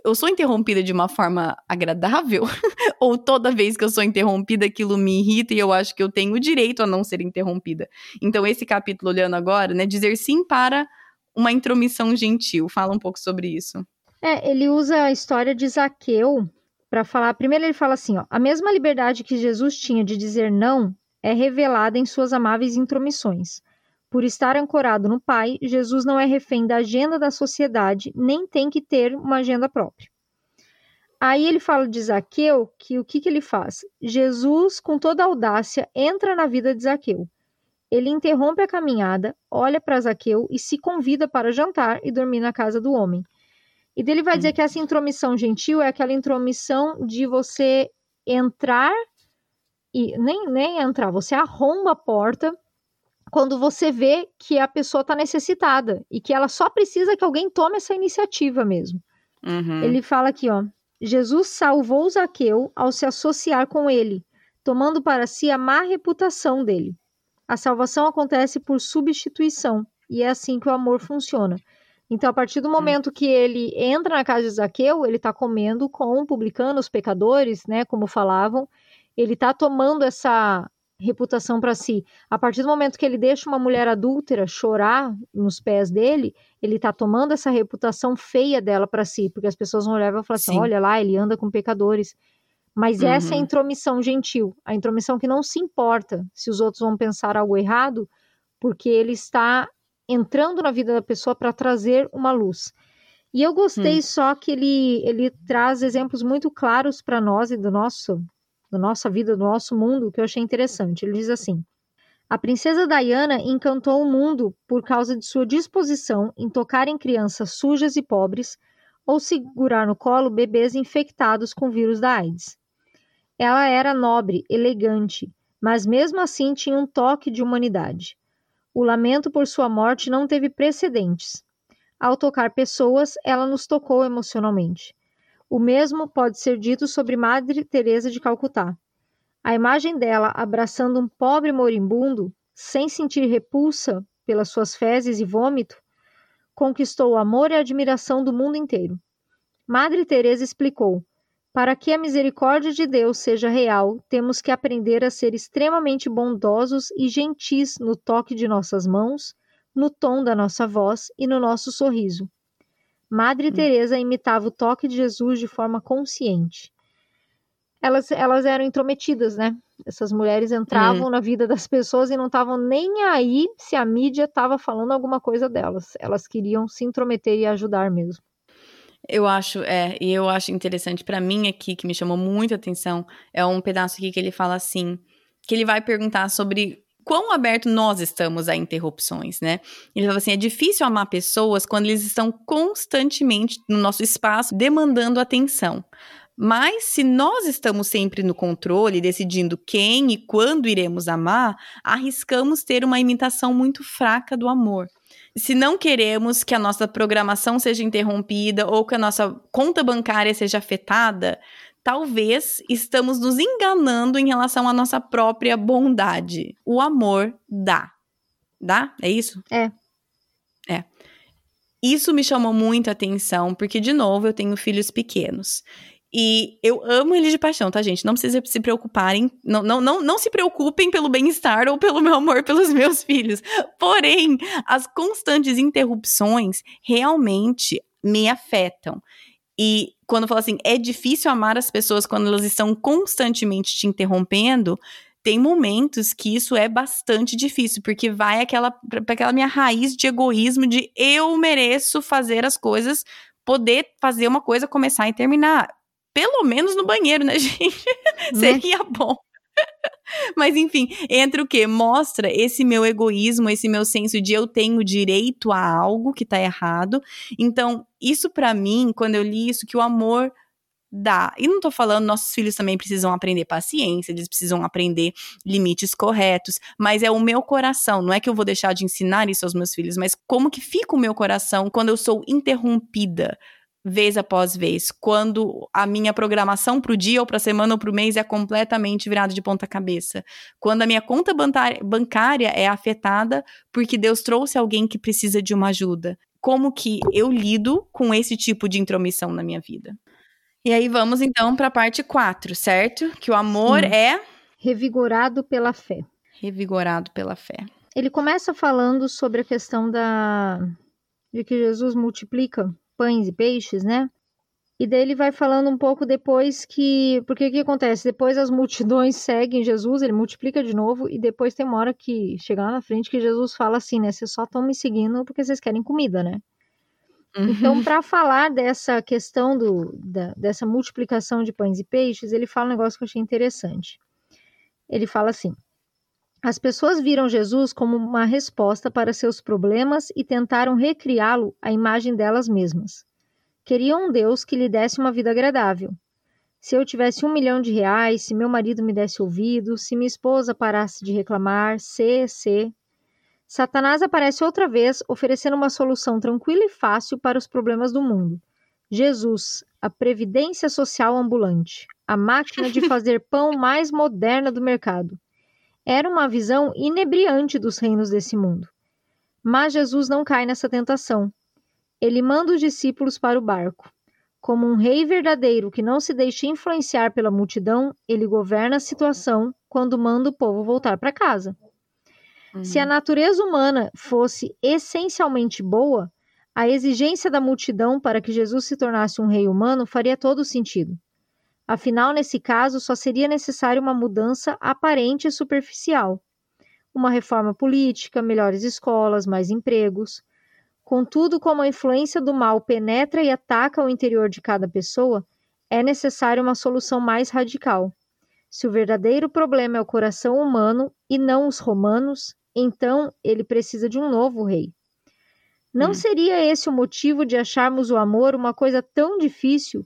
eu sou interrompida de uma forma agradável? Ou toda vez que eu sou interrompida, aquilo me irrita e eu acho que eu tenho o direito a não ser interrompida? Então, esse capítulo, olhando agora, né, dizer sim para uma intromissão gentil. Fala um pouco sobre isso. É, ele usa a história de Zaqueu para falar. Primeiro ele fala assim, ó, a mesma liberdade que Jesus tinha de dizer não é revelada em suas amáveis intromissões. Por estar ancorado no Pai, Jesus não é refém da agenda da sociedade, nem tem que ter uma agenda própria. Aí ele fala de Zaqueu que o que, que ele faz? Jesus, com toda audácia, entra na vida de Zaqueu. Ele interrompe a caminhada, olha para Zaqueu e se convida para jantar e dormir na casa do homem. E dele vai dizer que essa intromissão gentil é aquela intromissão de você entrar e nem, nem entrar, você arromba a porta, quando você vê que a pessoa está necessitada e que ela só precisa que alguém tome essa iniciativa mesmo. Uhum. Ele fala aqui, ó. Jesus salvou Zaqueu ao se associar com ele, tomando para si a má reputação dele. A salvação acontece por substituição, e é assim que o amor funciona. Então, a partir do momento que ele entra na casa de Zaqueu, ele está comendo com publicanos, pecadores, né, como falavam, ele está tomando essa reputação para si. A partir do momento que ele deixa uma mulher adúltera chorar nos pés dele, ele está tomando essa reputação feia dela para si, porque as pessoas vão olhar e vão falar assim: olha lá, ele anda com pecadores. Mas uhum. essa é a intromissão gentil, a intromissão que não se importa se os outros vão pensar algo errado, porque ele está entrando na vida da pessoa para trazer uma luz. E eu gostei hum. só que ele, ele traz exemplos muito claros para nós e do nosso da nossa vida, do nosso mundo, que eu achei interessante. Ele diz assim: A princesa Diana encantou o mundo por causa de sua disposição em tocar em crianças sujas e pobres ou segurar no colo bebês infectados com vírus da AIDS. Ela era nobre, elegante, mas mesmo assim tinha um toque de humanidade. O lamento por sua morte não teve precedentes. Ao tocar pessoas, ela nos tocou emocionalmente. O mesmo pode ser dito sobre Madre Teresa de Calcutá. A imagem dela abraçando um pobre moribundo, sem sentir repulsa pelas suas fezes e vômito, conquistou o amor e a admiração do mundo inteiro. Madre Teresa explicou: para que a misericórdia de Deus seja real, temos que aprender a ser extremamente bondosos e gentis no toque de nossas mãos, no tom da nossa voz e no nosso sorriso. Madre hum. Teresa imitava o toque de Jesus de forma consciente. Elas, elas eram intrometidas, né? Essas mulheres entravam hum. na vida das pessoas e não estavam nem aí se a mídia estava falando alguma coisa delas. Elas queriam se intrometer e ajudar mesmo. Eu acho, é, e eu acho interessante para mim aqui que me chamou muito a atenção é um pedaço aqui que ele fala assim, que ele vai perguntar sobre quão aberto nós estamos a interrupções, né? Ele fala assim: é difícil amar pessoas quando eles estão constantemente no nosso espaço demandando atenção. Mas se nós estamos sempre no controle, decidindo quem e quando iremos amar, arriscamos ter uma imitação muito fraca do amor. Se não queremos que a nossa programação seja interrompida ou que a nossa conta bancária seja afetada, talvez estamos nos enganando em relação à nossa própria bondade. O amor dá. Dá? É isso? É. É. Isso me chamou muito a atenção, porque, de novo, eu tenho filhos pequenos. E eu amo eles de paixão, tá, gente? Não precisa se preocuparem. Não, não, não, não se preocupem pelo bem-estar ou pelo meu amor pelos meus filhos. Porém, as constantes interrupções realmente me afetam. E quando fala assim, é difícil amar as pessoas quando elas estão constantemente te interrompendo, tem momentos que isso é bastante difícil, porque vai aquela, aquela minha raiz de egoísmo de eu mereço fazer as coisas, poder fazer uma coisa, começar e terminar. Pelo menos no banheiro, né, gente? Seria bom. Mas enfim, entra o que? Mostra esse meu egoísmo, esse meu senso de eu tenho direito a algo que tá errado. Então, isso para mim, quando eu li isso, que o amor dá. E não tô falando, nossos filhos também precisam aprender paciência, eles precisam aprender limites corretos, mas é o meu coração, não é que eu vou deixar de ensinar isso aos meus filhos, mas como que fica o meu coração quando eu sou interrompida vez após vez, quando a minha programação para o dia ou para a semana ou para o mês é completamente virada de ponta cabeça, quando a minha conta bancária é afetada porque Deus trouxe alguém que precisa de uma ajuda. Como que eu lido com esse tipo de intromissão na minha vida? E aí vamos então para a parte 4, certo? Que o amor Sim. é revigorado pela fé. Revigorado pela fé. Ele começa falando sobre a questão da de que Jesus multiplica pães e peixes, né? E daí ele vai falando um pouco depois que. Porque o que acontece? Depois as multidões seguem Jesus, ele multiplica de novo, e depois tem uma hora que chega lá na frente que Jesus fala assim, né? Vocês só estão me seguindo porque vocês querem comida, né? Uhum. Então, para falar dessa questão do, da, dessa multiplicação de pães e peixes, ele fala um negócio que eu achei interessante. Ele fala assim: as pessoas viram Jesus como uma resposta para seus problemas e tentaram recriá-lo à imagem delas mesmas. Queriam um Deus que lhe desse uma vida agradável. Se eu tivesse um milhão de reais, se meu marido me desse ouvido, se minha esposa parasse de reclamar, se, se. Satanás aparece outra vez, oferecendo uma solução tranquila e fácil para os problemas do mundo. Jesus, a previdência social ambulante, a máquina de fazer pão mais moderna do mercado. Era uma visão inebriante dos reinos desse mundo. Mas Jesus não cai nessa tentação. Ele manda os discípulos para o barco. Como um rei verdadeiro que não se deixa influenciar pela multidão, ele governa a situação quando manda o povo voltar para casa. Uhum. Se a uhum. natureza humana fosse essencialmente boa, a exigência da multidão para que Jesus se tornasse um rei humano faria todo sentido. Afinal, nesse caso, só seria necessária uma mudança aparente e superficial. Uma reforma política, melhores escolas, mais empregos. Contudo, como a influência do mal penetra e ataca o interior de cada pessoa, é necessária uma solução mais radical. Se o verdadeiro problema é o coração humano e não os romanos, então ele precisa de um novo rei. Não hum. seria esse o motivo de acharmos o amor uma coisa tão difícil?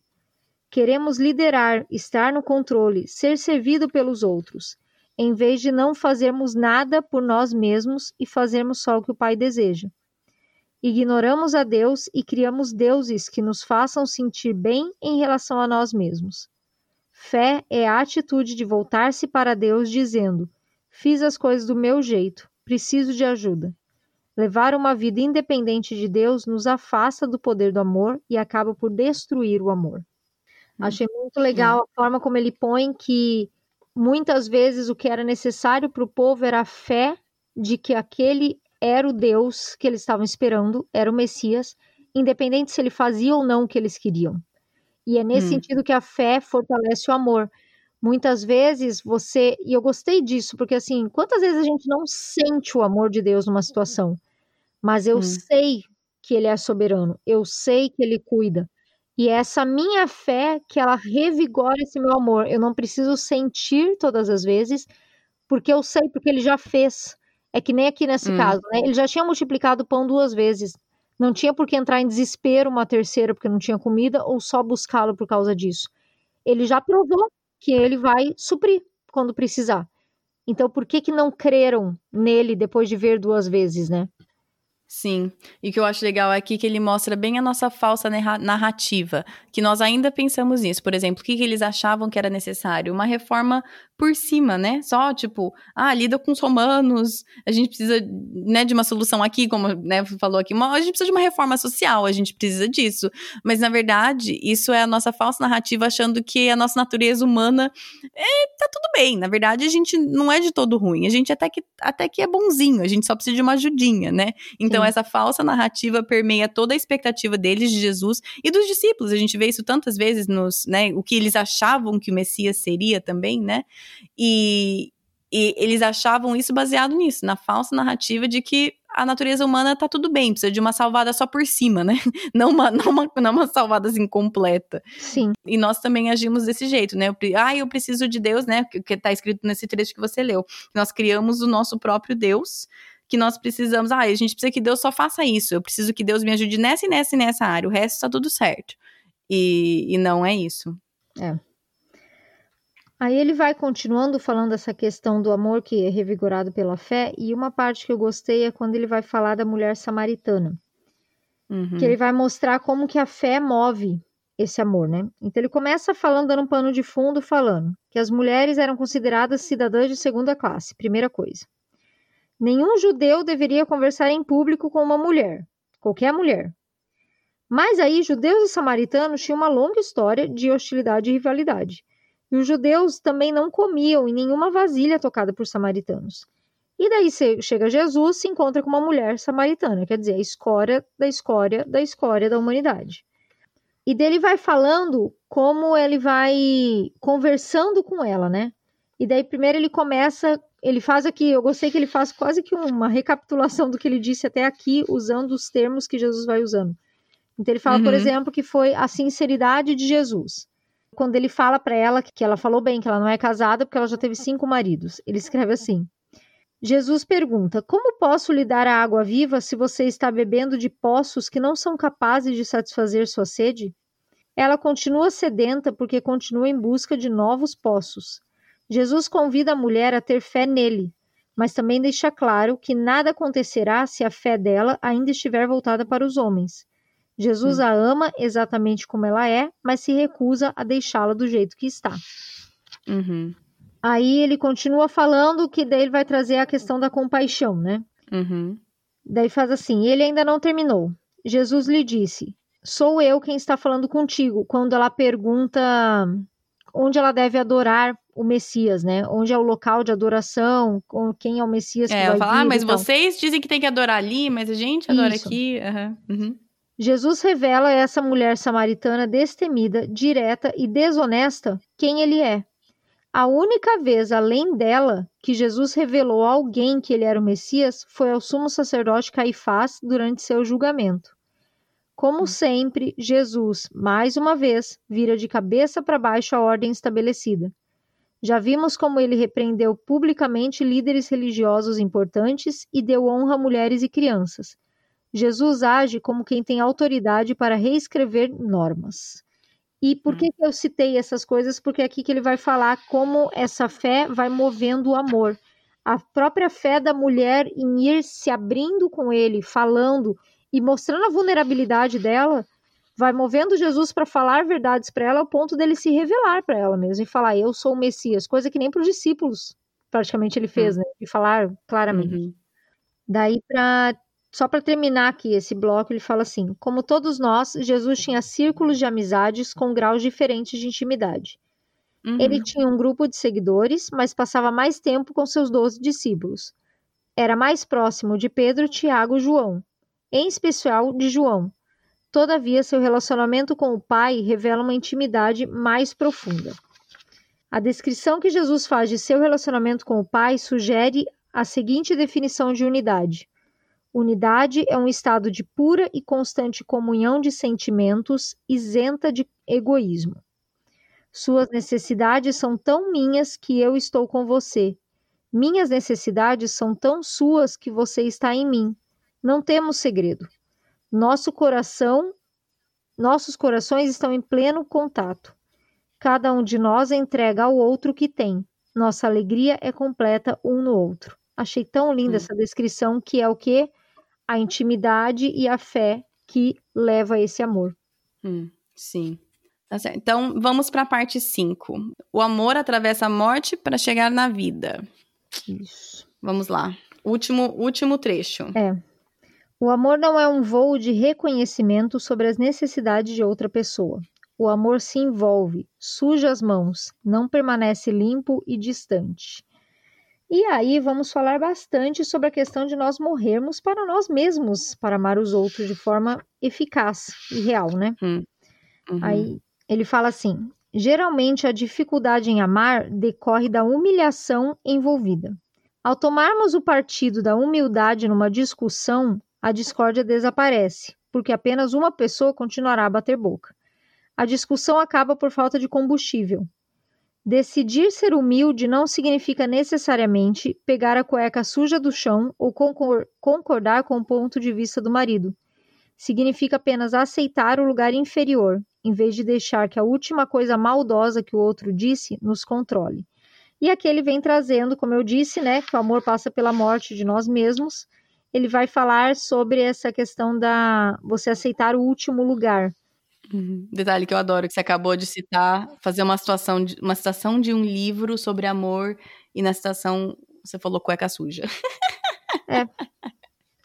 Queremos liderar, estar no controle, ser servido pelos outros, em vez de não fazermos nada por nós mesmos e fazermos só o que o Pai deseja. Ignoramos a Deus e criamos deuses que nos façam sentir bem em relação a nós mesmos. Fé é a atitude de voltar-se para Deus dizendo: Fiz as coisas do meu jeito, preciso de ajuda. Levar uma vida independente de Deus nos afasta do poder do amor e acaba por destruir o amor. Achei muito legal a forma como ele põe que muitas vezes o que era necessário para o povo era a fé de que aquele era o Deus que eles estavam esperando, era o Messias, independente se ele fazia ou não o que eles queriam. E é nesse hum. sentido que a fé fortalece o amor. Muitas vezes você, e eu gostei disso, porque assim, quantas vezes a gente não sente o amor de Deus numa situação? Mas eu hum. sei que ele é soberano, eu sei que ele cuida. E é essa minha fé que ela revigora esse meu amor. Eu não preciso sentir todas as vezes, porque eu sei, porque ele já fez. É que nem aqui nesse hum. caso, né? Ele já tinha multiplicado o pão duas vezes. Não tinha por que entrar em desespero uma terceira porque não tinha comida ou só buscá-lo por causa disso. Ele já provou que ele vai suprir quando precisar. Então, por que que não creram nele depois de ver duas vezes, né? Sim, e o que eu acho legal aqui é que ele mostra bem a nossa falsa narrativa, que nós ainda pensamos nisso. Por exemplo, o que, que eles achavam que era necessário? Uma reforma por cima, né? Só tipo, ah, lida com os romanos, a gente precisa, né, de uma solução aqui, como, né, falou aqui, uma, a gente precisa de uma reforma social, a gente precisa disso. Mas na verdade, isso é a nossa falsa narrativa achando que a nossa natureza humana é, tá tudo bem. Na verdade, a gente não é de todo ruim, a gente até que até que é bonzinho, a gente só precisa de uma ajudinha, né? Então Sim. essa falsa narrativa permeia toda a expectativa deles de Jesus e dos discípulos. A gente vê isso tantas vezes nos, né, o que eles achavam que o Messias seria também, né? E, e eles achavam isso baseado nisso, na falsa narrativa de que a natureza humana tá tudo bem, precisa de uma salvada só por cima, né? Não uma, não uma, não uma salvada assim completa. Sim. E nós também agimos desse jeito, né? Ah, eu preciso de Deus, né? Que tá escrito nesse trecho que você leu. Nós criamos o nosso próprio Deus, que nós precisamos. Ah, a gente precisa que Deus só faça isso. Eu preciso que Deus me ajude nessa e nessa e nessa área. O resto tá tudo certo. E, e não é isso. É. Aí ele vai continuando falando dessa questão do amor que é revigorado pela fé, e uma parte que eu gostei é quando ele vai falar da mulher samaritana. Uhum. Que ele vai mostrar como que a fé move esse amor, né? Então ele começa falando, dando um pano de fundo, falando que as mulheres eram consideradas cidadãs de segunda classe, primeira coisa. Nenhum judeu deveria conversar em público com uma mulher, qualquer mulher. Mas aí, judeus e samaritanos tinham uma longa história de hostilidade e rivalidade. E os judeus também não comiam em nenhuma vasilha tocada por samaritanos. E daí chega Jesus se encontra com uma mulher samaritana, quer dizer, a escória da escória da escória da humanidade. E dele vai falando como ele vai conversando com ela, né? E daí primeiro ele começa, ele faz aqui, eu gostei que ele faz quase que uma recapitulação do que ele disse até aqui, usando os termos que Jesus vai usando. Então ele fala, uhum. por exemplo, que foi a sinceridade de Jesus quando ele fala para ela que ela falou bem, que ela não é casada porque ela já teve cinco maridos. Ele escreve assim: Jesus pergunta: Como posso lhe dar a água viva se você está bebendo de poços que não são capazes de satisfazer sua sede? Ela continua sedenta porque continua em busca de novos poços. Jesus convida a mulher a ter fé nele, mas também deixa claro que nada acontecerá se a fé dela ainda estiver voltada para os homens. Jesus Hum. a ama exatamente como ela é, mas se recusa a deixá-la do jeito que está. Uhum. Aí ele continua falando que daí ele vai trazer a questão da compaixão, né? Uhum. Daí faz assim: ele ainda não terminou. Jesus lhe disse: Sou eu quem está falando contigo. Quando ela pergunta onde ela deve adorar o Messias, né? Onde é o local de adoração, com quem é o Messias que É, vai falo, ah, vir mas e tal. vocês dizem que tem que adorar ali, mas a gente adora Isso. aqui. Aham. Uhum. Jesus revela a essa mulher samaritana destemida, direta e desonesta quem ele é. A única vez além dela que Jesus revelou a alguém que ele era o Messias foi ao sumo sacerdote Caifás durante seu julgamento. Como sempre, Jesus, mais uma vez, vira de cabeça para baixo a ordem estabelecida. Já vimos como ele repreendeu publicamente líderes religiosos importantes e deu honra a mulheres e crianças. Jesus age como quem tem autoridade para reescrever normas. E por que, que eu citei essas coisas? Porque é aqui que ele vai falar como essa fé vai movendo o amor. A própria fé da mulher em ir se abrindo com ele, falando e mostrando a vulnerabilidade dela, vai movendo Jesus para falar verdades para ela, ao ponto dele se revelar para ela mesmo e falar: Eu sou o Messias, coisa que nem para os discípulos praticamente ele fez, né? De falar claramente. Uhum. Daí, pra, só para terminar aqui esse bloco, ele fala assim: Como todos nós, Jesus tinha círculos de amizades com graus diferentes de intimidade. Uhum. Ele tinha um grupo de seguidores, mas passava mais tempo com seus doze discípulos. Era mais próximo de Pedro, Tiago e João, em especial de João. Todavia, seu relacionamento com o Pai revela uma intimidade mais profunda. A descrição que Jesus faz de seu relacionamento com o Pai sugere a seguinte definição de unidade: Unidade é um estado de pura e constante comunhão de sentimentos, isenta de egoísmo. Suas necessidades são tão minhas que eu estou com você. Minhas necessidades são tão suas que você está em mim. Não temos segredo. Nosso coração, nossos corações estão em pleno contato. Cada um de nós entrega ao outro o que tem. Nossa alegria é completa um no outro. Achei tão linda Hum. essa descrição que é o que a intimidade e a fé que leva a esse amor. Hum, sim. Tá certo. Então, vamos para a parte 5. O amor atravessa a morte para chegar na vida. Isso. Vamos lá. Último, último trecho. É. O amor não é um voo de reconhecimento sobre as necessidades de outra pessoa. O amor se envolve, suja as mãos, não permanece limpo e distante. E aí vamos falar bastante sobre a questão de nós morrermos para nós mesmos, para amar os outros de forma eficaz e real, né? Uhum. Aí ele fala assim: geralmente a dificuldade em amar decorre da humilhação envolvida. Ao tomarmos o partido da humildade numa discussão, a discórdia desaparece, porque apenas uma pessoa continuará a bater boca. A discussão acaba por falta de combustível. Decidir ser humilde não significa necessariamente pegar a cueca suja do chão ou concor- concordar com o ponto de vista do marido. Significa apenas aceitar o lugar inferior, em vez de deixar que a última coisa maldosa que o outro disse nos controle. E aqui ele vem trazendo, como eu disse, né, que o amor passa pela morte de nós mesmos. Ele vai falar sobre essa questão da você aceitar o último lugar. Uhum. Detalhe que eu adoro, que você acabou de citar, fazer uma situação de, uma citação de um livro sobre amor, e na citação você falou cueca suja.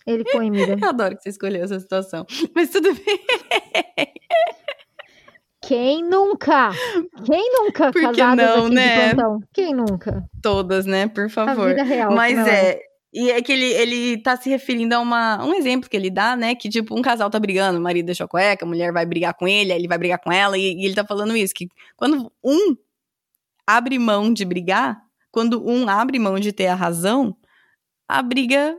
Ele põe, mira. Eu adoro que você escolheu essa situação. Mas tudo bem. Quem nunca? Quem nunca Por que não, né? Quem nunca? Todas, né? Por A favor. vida real. Mas ela é. E é que ele, ele tá se referindo a uma, um exemplo que ele dá, né? Que, tipo, um casal tá brigando, o marido deixou a cueca, a mulher vai brigar com ele, aí ele vai brigar com ela, e, e ele tá falando isso, que quando um abre mão de brigar, quando um abre mão de ter a razão, a briga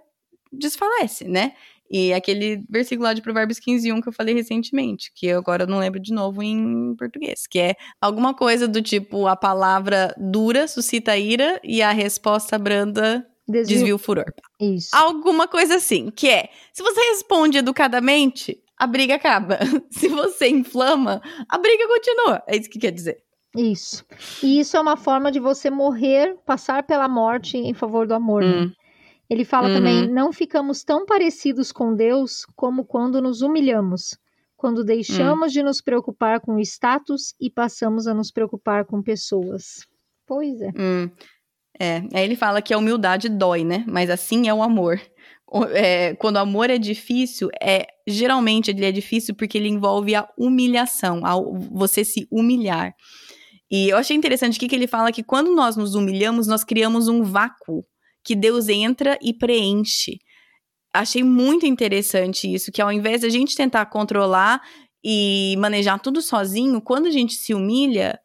desfalece, né? E aquele versículo lá de Provérbios 15, 1 que eu falei recentemente, que eu agora não lembro de novo em português, que é alguma coisa do tipo, a palavra dura suscita ira e a resposta branda Desvio. desvia o furor. Isso. Alguma coisa assim, que é, se você responde educadamente, a briga acaba. Se você inflama, a briga continua. É isso que quer dizer. Isso. E isso é uma forma de você morrer, passar pela morte em favor do amor. né? Hum, Ele fala uhum. também: não ficamos tão parecidos com Deus como quando nos humilhamos, quando deixamos uhum. de nos preocupar com o status e passamos a nos preocupar com pessoas. Pois é. Hum. É, aí ele fala que a humildade dói, né? Mas assim é o amor. É, quando o amor é difícil, é geralmente ele é difícil porque ele envolve a humilhação, a, você se humilhar. E eu achei interessante que, que ele fala que quando nós nos humilhamos, nós criamos um vácuo que Deus entra e preenche. Achei muito interessante isso, que ao invés de a gente tentar controlar e manejar tudo sozinho, quando a gente se humilha,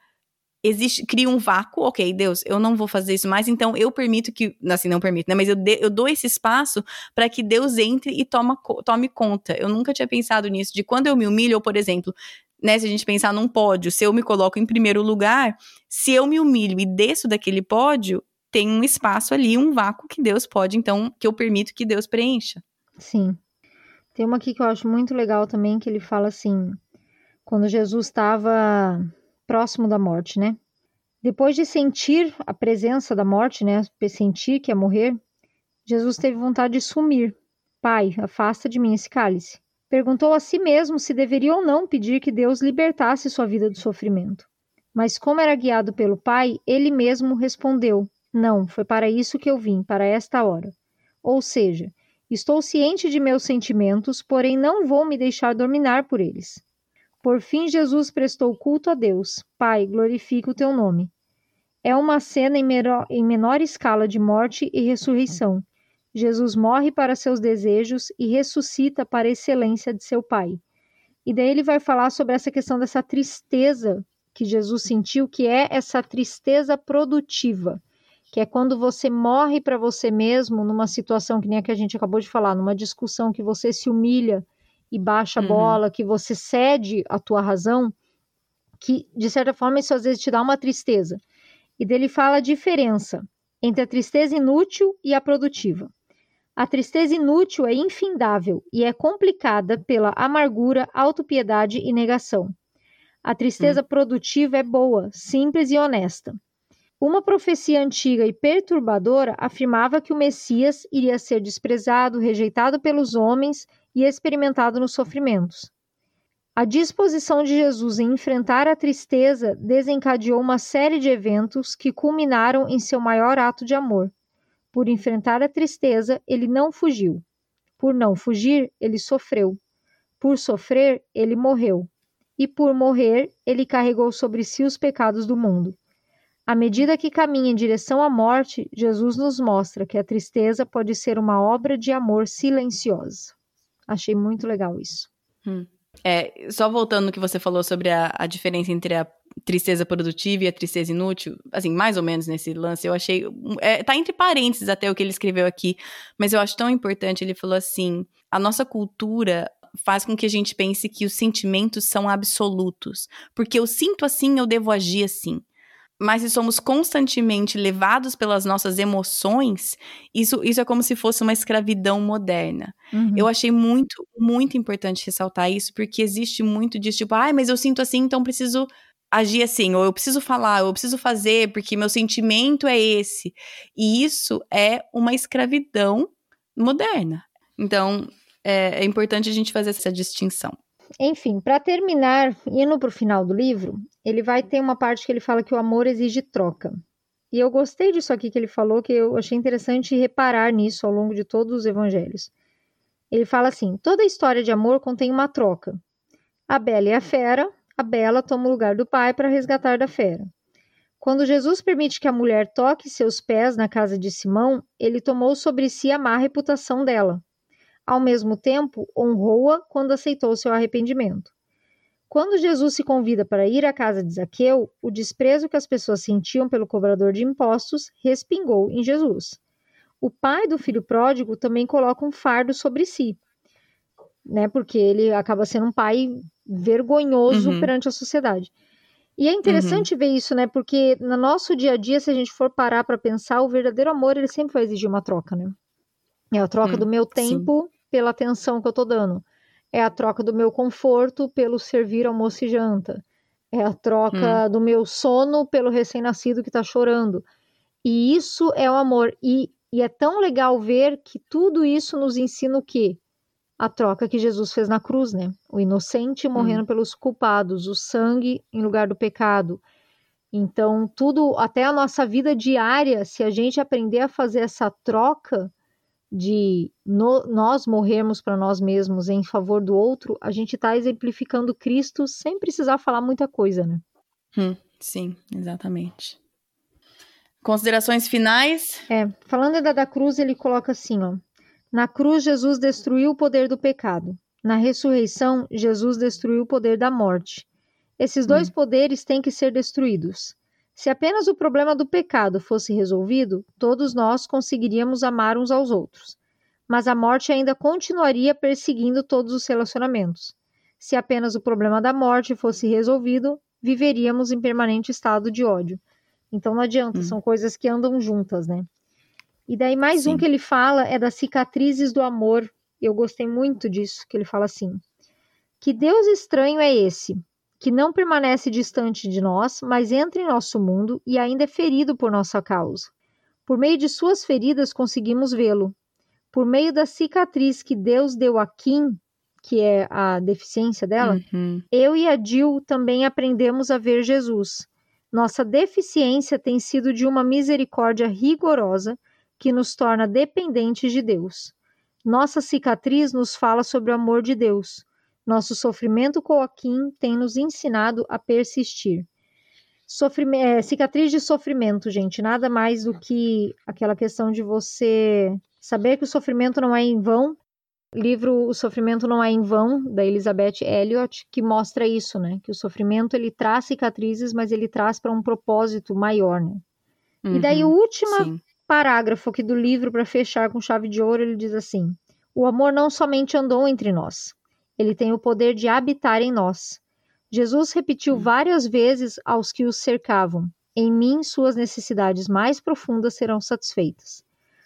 existe, cria um vácuo, ok, Deus, eu não vou fazer isso mais, então eu permito que, assim, não permito, né, mas eu, de, eu dou esse espaço para que Deus entre e toma, tome conta. Eu nunca tinha pensado nisso, de quando eu me humilho, ou por exemplo, né, se a gente pensar num pódio, se eu me coloco em primeiro lugar, se eu me humilho e desço daquele pódio, tem um espaço ali, um vácuo que Deus pode, então, que eu permito que Deus preencha. Sim. Tem uma aqui que eu acho muito legal também, que ele fala assim, quando Jesus estava próximo da morte, né? Depois de sentir a presença da morte, né, sentir que ia morrer, Jesus teve vontade de sumir. Pai, afasta de mim esse cálice. Perguntou a si mesmo se deveria ou não pedir que Deus libertasse sua vida do sofrimento. Mas como era guiado pelo Pai, ele mesmo respondeu: não, foi para isso que eu vim, para esta hora. Ou seja, estou ciente de meus sentimentos, porém não vou me deixar dominar por eles. Por fim, Jesus prestou culto a Deus. Pai, glorifica o teu nome. É uma cena em menor, em menor escala de morte e ressurreição. Jesus morre para seus desejos e ressuscita para a excelência de seu Pai. E daí ele vai falar sobre essa questão dessa tristeza que Jesus sentiu, que é essa tristeza produtiva que é quando você morre para você mesmo numa situação que nem a que a gente acabou de falar, numa discussão que você se humilha e baixa a uhum. bola, que você cede a tua razão, que de certa forma isso às vezes te dá uma tristeza. E dele fala a diferença entre a tristeza inútil e a produtiva. A tristeza inútil é infindável e é complicada pela amargura, autopiedade e negação. A tristeza uhum. produtiva é boa, simples e honesta. Uma profecia antiga e perturbadora afirmava que o Messias iria ser desprezado, rejeitado pelos homens e experimentado nos sofrimentos. A disposição de Jesus em enfrentar a tristeza desencadeou uma série de eventos que culminaram em seu maior ato de amor. Por enfrentar a tristeza, ele não fugiu. Por não fugir, ele sofreu. Por sofrer, ele morreu. E por morrer, ele carregou sobre si os pecados do mundo. À medida que caminha em direção à morte, Jesus nos mostra que a tristeza pode ser uma obra de amor silenciosa. Achei muito legal isso. Hum. É, só voltando no que você falou sobre a, a, diferença entre a tristeza produtiva e a tristeza inútil, assim, mais ou menos nesse lance, eu achei. É, tá entre parênteses até o que ele escreveu aqui, mas eu acho tão importante. Ele falou assim: a nossa cultura faz com que a gente pense que os sentimentos são absolutos. Porque eu sinto assim, eu devo agir assim mas se somos constantemente levados pelas nossas emoções, isso, isso é como se fosse uma escravidão moderna. Uhum. Eu achei muito, muito importante ressaltar isso, porque existe muito disso, tipo, ai, ah, mas eu sinto assim, então preciso agir assim, ou eu preciso falar, ou eu preciso fazer, porque meu sentimento é esse. E isso é uma escravidão moderna. Então, é, é importante a gente fazer essa distinção. Enfim, para terminar, indo para o final do livro, ele vai ter uma parte que ele fala que o amor exige troca. E eu gostei disso aqui que ele falou, que eu achei interessante reparar nisso ao longo de todos os evangelhos. Ele fala assim: toda história de amor contém uma troca. A bela e a fera, a bela toma o lugar do pai para resgatar da fera. Quando Jesus permite que a mulher toque seus pés na casa de Simão, ele tomou sobre si a má reputação dela. Ao mesmo tempo, honrou-a quando aceitou seu arrependimento. Quando Jesus se convida para ir à casa de Zaqueu, o desprezo que as pessoas sentiam pelo cobrador de impostos respingou em Jesus. O pai do filho pródigo também coloca um fardo sobre si, né? Porque ele acaba sendo um pai vergonhoso uhum. perante a sociedade. E é interessante uhum. ver isso, né? Porque no nosso dia a dia, se a gente for parar para pensar, o verdadeiro amor ele sempre vai exigir uma troca, né? É a troca hum, do meu tempo sim. Pela atenção que eu tô dando. É a troca do meu conforto pelo servir almoço e janta. É a troca hum. do meu sono pelo recém-nascido que tá chorando. E isso é o amor. E E é tão legal ver que tudo isso nos ensina o quê? A troca que Jesus fez na cruz, né? O inocente morrendo hum. pelos culpados, o sangue em lugar do pecado. Então, tudo, até a nossa vida diária, se a gente aprender a fazer essa troca de no, nós morrermos para nós mesmos em favor do outro, a gente está exemplificando Cristo sem precisar falar muita coisa, né? Hum, sim, exatamente. Considerações finais? É, falando da, da cruz, ele coloca assim, ó. Na cruz, Jesus destruiu o poder do pecado. Na ressurreição, Jesus destruiu o poder da morte. Esses dois hum. poderes têm que ser destruídos. Se apenas o problema do pecado fosse resolvido, todos nós conseguiríamos amar uns aos outros. Mas a morte ainda continuaria perseguindo todos os relacionamentos. Se apenas o problema da morte fosse resolvido, viveríamos em permanente estado de ódio. Então não adianta, hum. são coisas que andam juntas, né? E daí mais Sim. um que ele fala é das cicatrizes do amor. Eu gostei muito disso, que ele fala assim: Que Deus estranho é esse, que não permanece distante de nós, mas entra em nosso mundo e ainda é ferido por nossa causa. Por meio de suas feridas conseguimos vê-lo. Por meio da cicatriz que Deus deu a Kim, que é a deficiência dela, uhum. eu e a Jill também aprendemos a ver Jesus. Nossa deficiência tem sido de uma misericórdia rigorosa que nos torna dependentes de Deus. Nossa cicatriz nos fala sobre o amor de Deus, nosso sofrimento com Joaquim tem nos ensinado a persistir. Sofrime é, cicatriz de sofrimento, gente, nada mais do que aquela questão de você saber que o sofrimento não é em vão. livro O Sofrimento Não É em Vão, da Elizabeth Elliot, que mostra isso, né? Que o sofrimento ele traz cicatrizes, mas ele traz para um propósito maior, né? Uhum, e daí o uhum, último parágrafo aqui do livro, para fechar com chave de ouro, ele diz assim: O amor não somente andou entre nós, ele tem o poder de habitar em nós. Jesus repetiu hum. várias vezes aos que os cercavam: Em mim, suas necessidades mais profundas serão satisfeitas.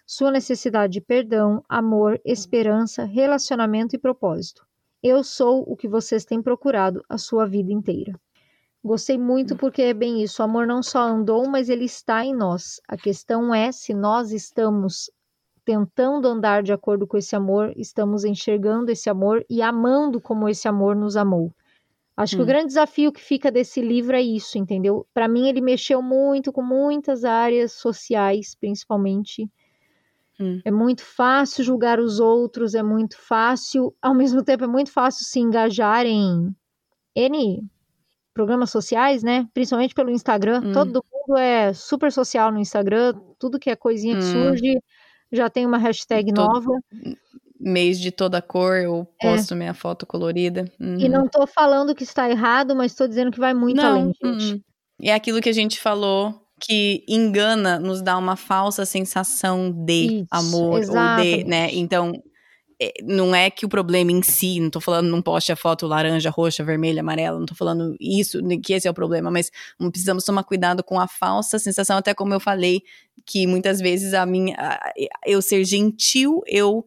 Sua necessidade de perdão, amor, esperança, relacionamento e propósito. Eu sou o que vocês têm procurado a sua vida inteira. Gostei muito hum. porque é bem isso. O amor não só andou, mas ele está em nós. A questão é se nós estamos tentando andar de acordo com esse amor, estamos enxergando esse amor e amando como esse amor nos amou. Acho hum. que o hum. grande desafio que fica desse livro é isso, entendeu? Para mim, ele mexeu muito com muitas áreas sociais, principalmente. Hum. É muito fácil julgar os outros, é muito fácil, ao mesmo tempo, é muito fácil se engajar em N programas sociais, né? Principalmente pelo Instagram. Hum. Todo mundo é super social no Instagram, tudo que é coisinha que hum. surge já tem uma hashtag Todo nova. Mês de toda cor, eu é. posto é. minha foto colorida. Uhum. E não tô falando que está errado, mas estou dizendo que vai muito não, além, gente. Uhum. É aquilo que a gente falou que engana, nos dá uma falsa sensação de Isso, amor ou de, né? Então, não é que o problema em si, não tô falando não poste a foto laranja, roxa, vermelha, amarela, não tô falando isso, que esse é o problema, mas precisamos tomar cuidado com a falsa sensação, até como eu falei, que muitas vezes a minha eu ser gentil, eu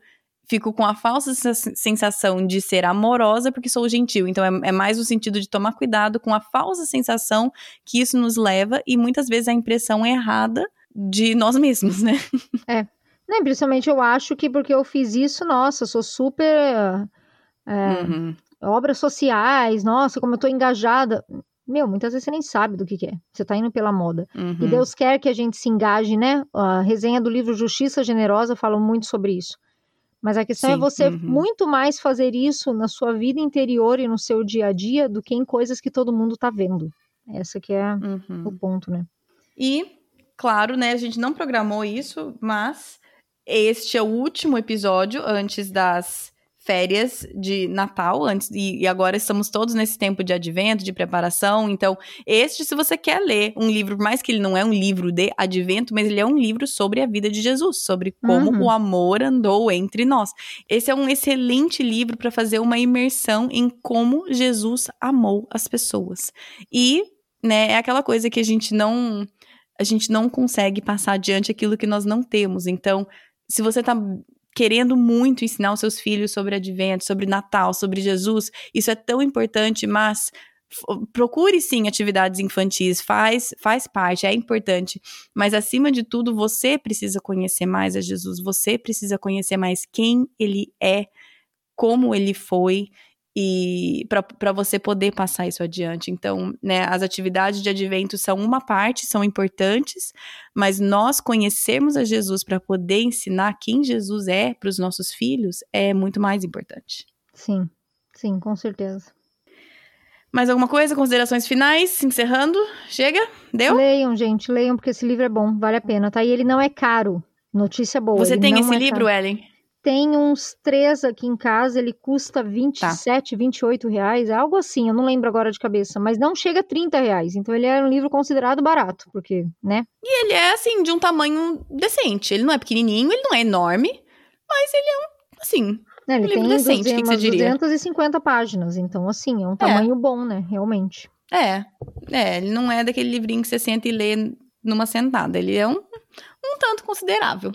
fico com a falsa sensação de ser amorosa porque sou gentil. Então é, é, mais no sentido de tomar cuidado com a falsa sensação que isso nos leva e muitas vezes a impressão errada de nós mesmos, né? É. Não, principalmente eu acho que porque eu fiz isso, nossa, sou super. É, uhum. Obras sociais, nossa, como eu tô engajada. Meu, muitas vezes você nem sabe do que, que é. Você tá indo pela moda. Uhum. E Deus quer que a gente se engaje, né? A resenha do livro Justiça Generosa fala muito sobre isso. Mas a questão é Sim, é você uhum. muito mais fazer isso na sua vida interior e no seu dia a dia do que em coisas que todo mundo tá vendo. Essa que é uhum. o ponto, né? E, claro, né, a gente não programou isso, mas este é o último episódio antes das férias de Natal, antes e, agora estamos todos nesse tempo de advento, de preparação. Então, este, se você quer ler um livro, mais que ele não é um livro de advento, mas ele é um livro sobre a vida de Jesus, sobre como uhum. o amor andou entre nós. Esse é um excelente livro para fazer uma imersão em como Jesus amou as pessoas. E, né, é aquela coisa que a gente não a gente não consegue passar adiante aquilo que nós não temos. Então, se você está querendo muito ensinar os seus filhos sobre advento, sobre Natal, sobre Jesus, isso é tão importante, mas procure sim atividades infantis, faz, faz parte, é importante, mas acima de tudo, você precisa conhecer mais a Jesus, você precisa conhecer mais quem ele é, como ele foi e para você poder passar isso adiante. Então, né, as atividades de advento são uma parte, são importantes, mas nós conhecermos a Jesus para poder ensinar quem Jesus é para os nossos filhos é muito mais importante. Sim, sim, com certeza. Mais alguma coisa? Considerações finais? Encerrando? Chega? Deu? Leiam, gente, leiam, porque esse livro é bom, vale a pena, tá? E ele não é caro. Notícia boa. Você tem esse é livro, caro. Ellen? Tem uns três aqui em casa, ele custa 27, tá. 28 reais, é algo assim, eu não lembro agora de cabeça, mas não chega a 30 reais. Então ele é um livro considerado barato, porque, né? E ele é, assim, de um tamanho decente. Ele não é pequenininho, ele não é enorme, mas ele é um, assim, é, ele um tem livro decente, 200, que, que você diria? 250 páginas, então, assim, é um tamanho é. bom, né? Realmente. É, é, ele não é daquele livrinho que você senta e lê numa sentada. Ele é um, um tanto considerável.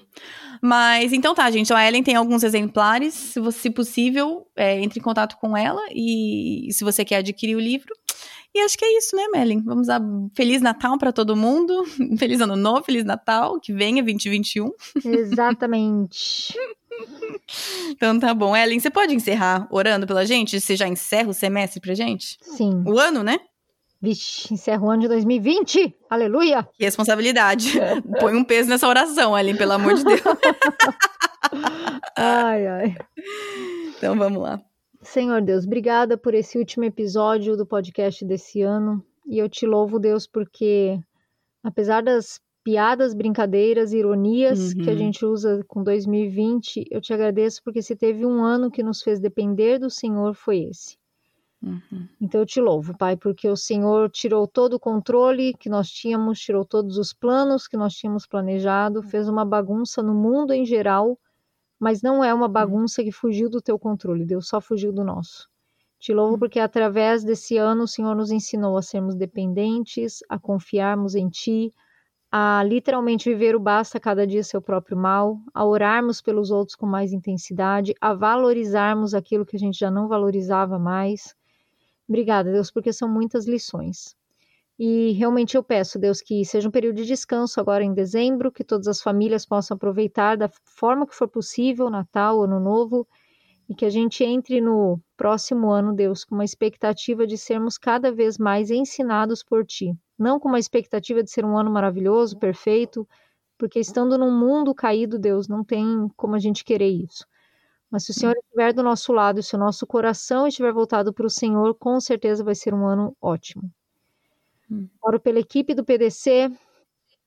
Mas então tá, gente. A Ellen tem alguns exemplares. Se, você, se possível, é, entre em contato com ela e, e se você quer adquirir o livro. E acho que é isso, né, Melen? Vamos a Feliz Natal para todo mundo. Feliz Ano Novo, Feliz Natal, que venha 2021. Exatamente. então tá bom. Ellen, você pode encerrar orando pela gente? Você já encerra o semestre pra gente? Sim. O ano, né? Vixe, encerra o ano de 2020. Aleluia! Que responsabilidade. Põe um peso nessa oração, Ellen, pelo amor de Deus. ai, ai. Então vamos lá. Senhor Deus, obrigada por esse último episódio do podcast desse ano. E eu te louvo, Deus, porque apesar das piadas, brincadeiras, ironias uhum. que a uhum. gente usa com 2020, eu te agradeço porque se teve um ano que nos fez depender do Senhor, foi esse. Uhum. Então eu te louvo, Pai, porque o Senhor tirou todo o controle que nós tínhamos, tirou todos os planos que nós tínhamos planejado, uhum. fez uma bagunça no mundo em geral, mas não é uma uhum. bagunça que fugiu do teu controle, Deus só fugiu do nosso. Te louvo porque através desse ano o Senhor nos ensinou a sermos dependentes, a confiarmos em Ti, a literalmente viver o basta cada dia seu próprio mal, a orarmos pelos outros com mais intensidade, a valorizarmos aquilo que a gente já não valorizava mais Obrigada, Deus, porque são muitas lições. E realmente eu peço, Deus, que seja um período de descanso agora em dezembro, que todas as famílias possam aproveitar da forma que for possível, Natal, Ano Novo, e que a gente entre no próximo ano, Deus, com uma expectativa de sermos cada vez mais ensinados por Ti. Não com uma expectativa de ser um ano maravilhoso, perfeito, porque estando num mundo caído, Deus, não tem como a gente querer isso. Mas se o Senhor estiver do nosso lado, e se o nosso coração estiver voltado para o Senhor, com certeza vai ser um ano ótimo. Hum. Oro pela equipe do PDC.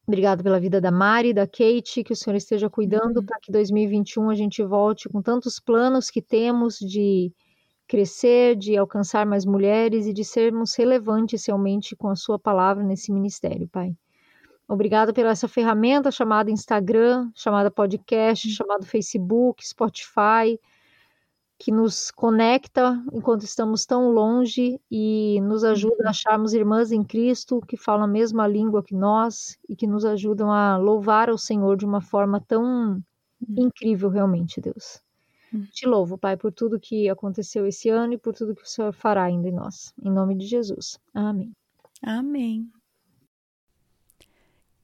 Obrigado pela vida da Mari, da Kate, que o Senhor esteja cuidando para que 2021 a gente volte com tantos planos que temos de crescer, de alcançar mais mulheres e de sermos relevantes realmente com a sua palavra nesse ministério, Pai. Obrigada pela essa ferramenta chamada Instagram, chamada podcast, chamada Facebook, Spotify, que nos conecta enquanto estamos tão longe e nos ajuda a uhum. acharmos irmãs em Cristo que falam a mesma língua que nós e que nos ajudam a louvar ao Senhor de uma forma tão uhum. incrível, realmente, Deus. Uhum. Te louvo, Pai, por tudo que aconteceu esse ano e por tudo que o Senhor fará ainda em nós. Em nome de Jesus. Amém. Amém.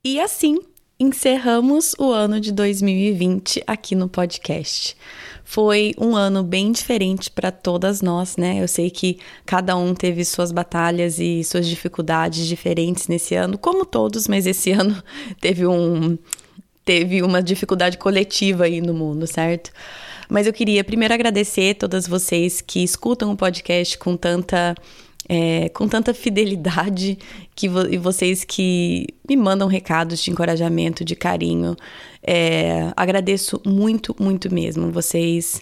E assim encerramos o ano de 2020 aqui no podcast. Foi um ano bem diferente para todas nós, né? Eu sei que cada um teve suas batalhas e suas dificuldades diferentes nesse ano, como todos, mas esse ano teve um teve uma dificuldade coletiva aí no mundo, certo? Mas eu queria primeiro agradecer todas vocês que escutam o podcast com tanta é, com tanta fidelidade que vo e vocês que me mandam recados de encorajamento, de carinho. É, agradeço muito, muito mesmo. Vocês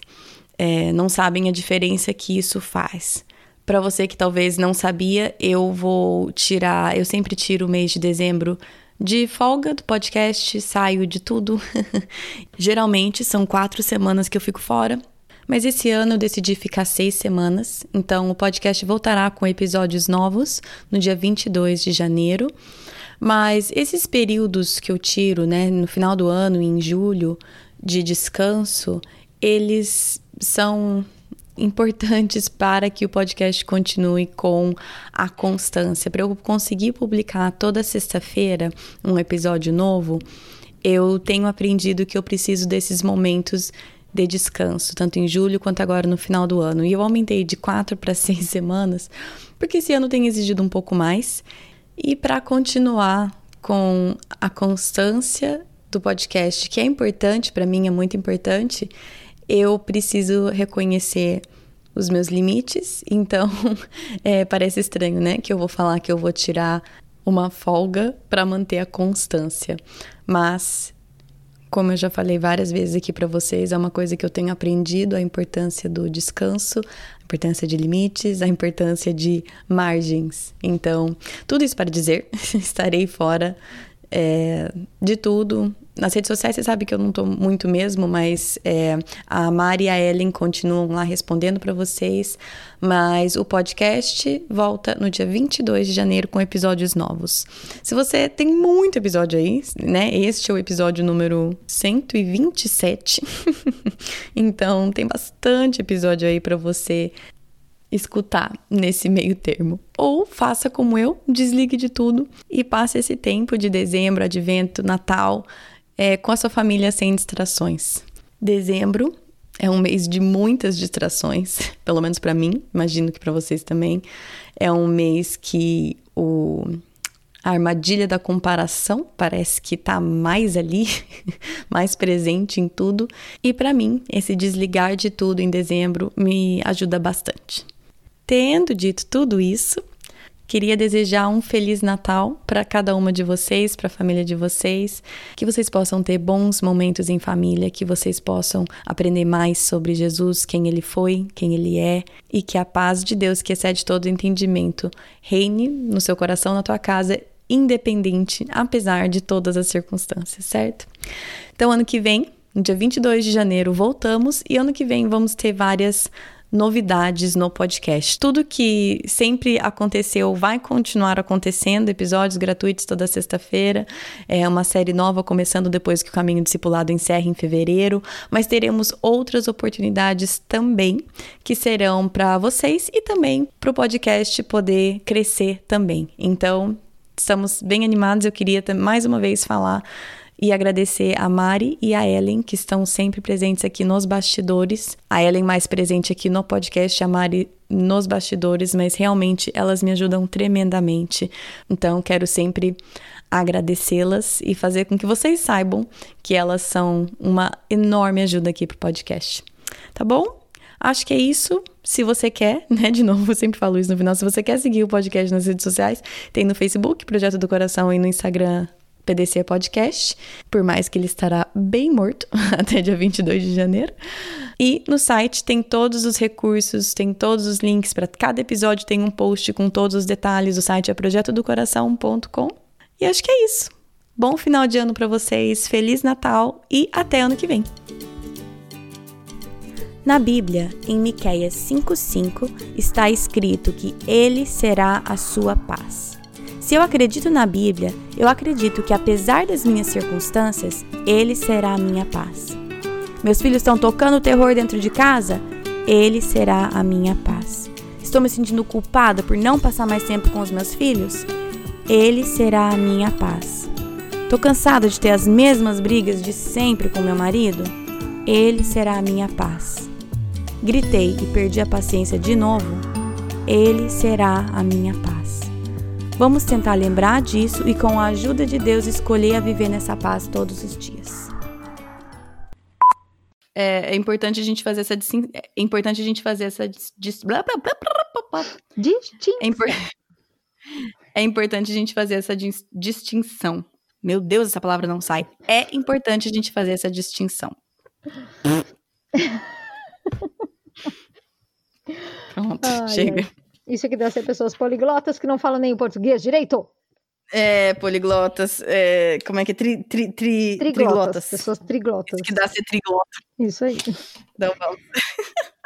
é, não sabem a diferença que isso faz. Para você que talvez não sabia, eu vou tirar, eu sempre tiro o mês de dezembro de folga do podcast, saio de tudo. Geralmente são quatro semanas que eu fico fora. Mas esse ano eu decidi ficar seis semanas, então o podcast voltará com episódios novos no dia 22 de janeiro. Mas esses períodos que eu tiro, né, no final do ano, em julho, de descanso, eles são importantes para que o podcast continue com a constância. Para eu conseguir publicar toda sexta-feira um episódio novo, eu tenho aprendido que eu preciso desses momentos de descanso, tanto em julho quanto agora no final do ano. E eu aumentei de quatro para seis semanas, porque esse ano tem exigido um pouco mais. E para continuar com a constância do podcast, que é importante para mim, é muito importante, eu preciso reconhecer os meus limites. Então, é, parece estranho, né? Que eu vou falar que eu vou tirar uma folga para manter a constância. Mas, como eu já falei várias vezes aqui para vocês, é uma coisa que eu tenho aprendido a importância do descanso, a importância de limites, a importância de margens. Então, tudo isso para dizer, estarei fora é, de tudo. Nas redes sociais você sabe que eu não estou muito mesmo, mas é, a Mari e a Ellen continuam lá respondendo para vocês. Mas o podcast volta no dia 22 de janeiro com episódios novos. Se você tem muito episódio aí, né? Este é o episódio número 127. então tem bastante episódio aí para você escutar nesse meio termo. Ou faça como eu, desligue de tudo e passe esse tempo de dezembro, advento, Natal é, com a sua família sem distrações. Dezembro é um mês de muitas distrações, pelo menos para mim, imagino que para vocês também. É um mês que o a armadilha da comparação parece que está mais ali, mais presente em tudo. E para mim, esse desligar de tudo em dezembro me ajuda bastante. Tendo dito tudo isso, queria desejar um feliz Natal para cada uma de vocês, para a família de vocês, que vocês possam ter bons momentos em família, que vocês possam aprender mais sobre Jesus, quem ele foi, quem ele é, e que a paz de Deus, que excede todo entendimento, reine no seu coração, na tua casa, independente, apesar de todas as circunstâncias, certo? Então, ano que vem, no dia 22 de janeiro, voltamos e ano que vem vamos ter várias novidades no podcast. Tudo que sempre aconteceu vai continuar acontecendo, episódios gratuitos toda sexta-feira, é uma série nova começando depois que o Caminho Discipulado encerra em fevereiro, mas teremos outras oportunidades também que serão para vocês e também para o podcast poder crescer também. Então, estamos bem animados, eu queria mais uma vez falar e agradecer a Mari e a Ellen, que estão sempre presentes aqui nos bastidores. A Ellen mais presente aqui no podcast, a Mari nos bastidores, mas realmente elas me ajudam tremendamente. Então, quero sempre agradecê-las e fazer com que vocês saibam que elas são uma enorme ajuda aqui para o podcast. Tá bom? Acho que é isso. Se você quer, né? De novo, eu sempre falo isso no final. Se você quer seguir o podcast nas redes sociais, tem no Facebook, Projeto do Coração, e no Instagram, PDC Podcast, por mais que ele estará bem morto até dia 22 de janeiro. E no site tem todos os recursos, tem todos os links para cada episódio, tem um post com todos os detalhes. O site é projetodocoração.com. E acho que é isso. Bom final de ano para vocês, feliz Natal e até ano que vem. Na Bíblia, em Miqueias 5:5, está escrito que ele será a sua paz. Se eu acredito na Bíblia, eu acredito que apesar das minhas circunstâncias, Ele será a minha paz. Meus filhos estão tocando terror dentro de casa? Ele será a minha paz. Estou me sentindo culpada por não passar mais tempo com os meus filhos? Ele será a minha paz. Estou cansada de ter as mesmas brigas de sempre com meu marido? Ele será a minha paz. Gritei e perdi a paciência de novo? Ele será a minha paz. Vamos tentar lembrar disso e, com a ajuda de Deus, escolher a viver nessa paz todos os dias. É, é importante a gente fazer essa é importante a gente fazer essa dis, blá, blá, blá, blá, distinção. É, impor, é importante a gente fazer essa dis, distinção. Meu Deus, essa palavra não sai. É importante a gente fazer essa distinção. Pronto, ai, chega. Ai. Isso aqui deve ser pessoas poliglotas que não falam nem o português direito. É, poliglotas, é, como é que é? Tri, tri, tri, triglotas, triglotas. Pessoas triglotas. Isso que dá ser triglota. Isso aí. Então vamos.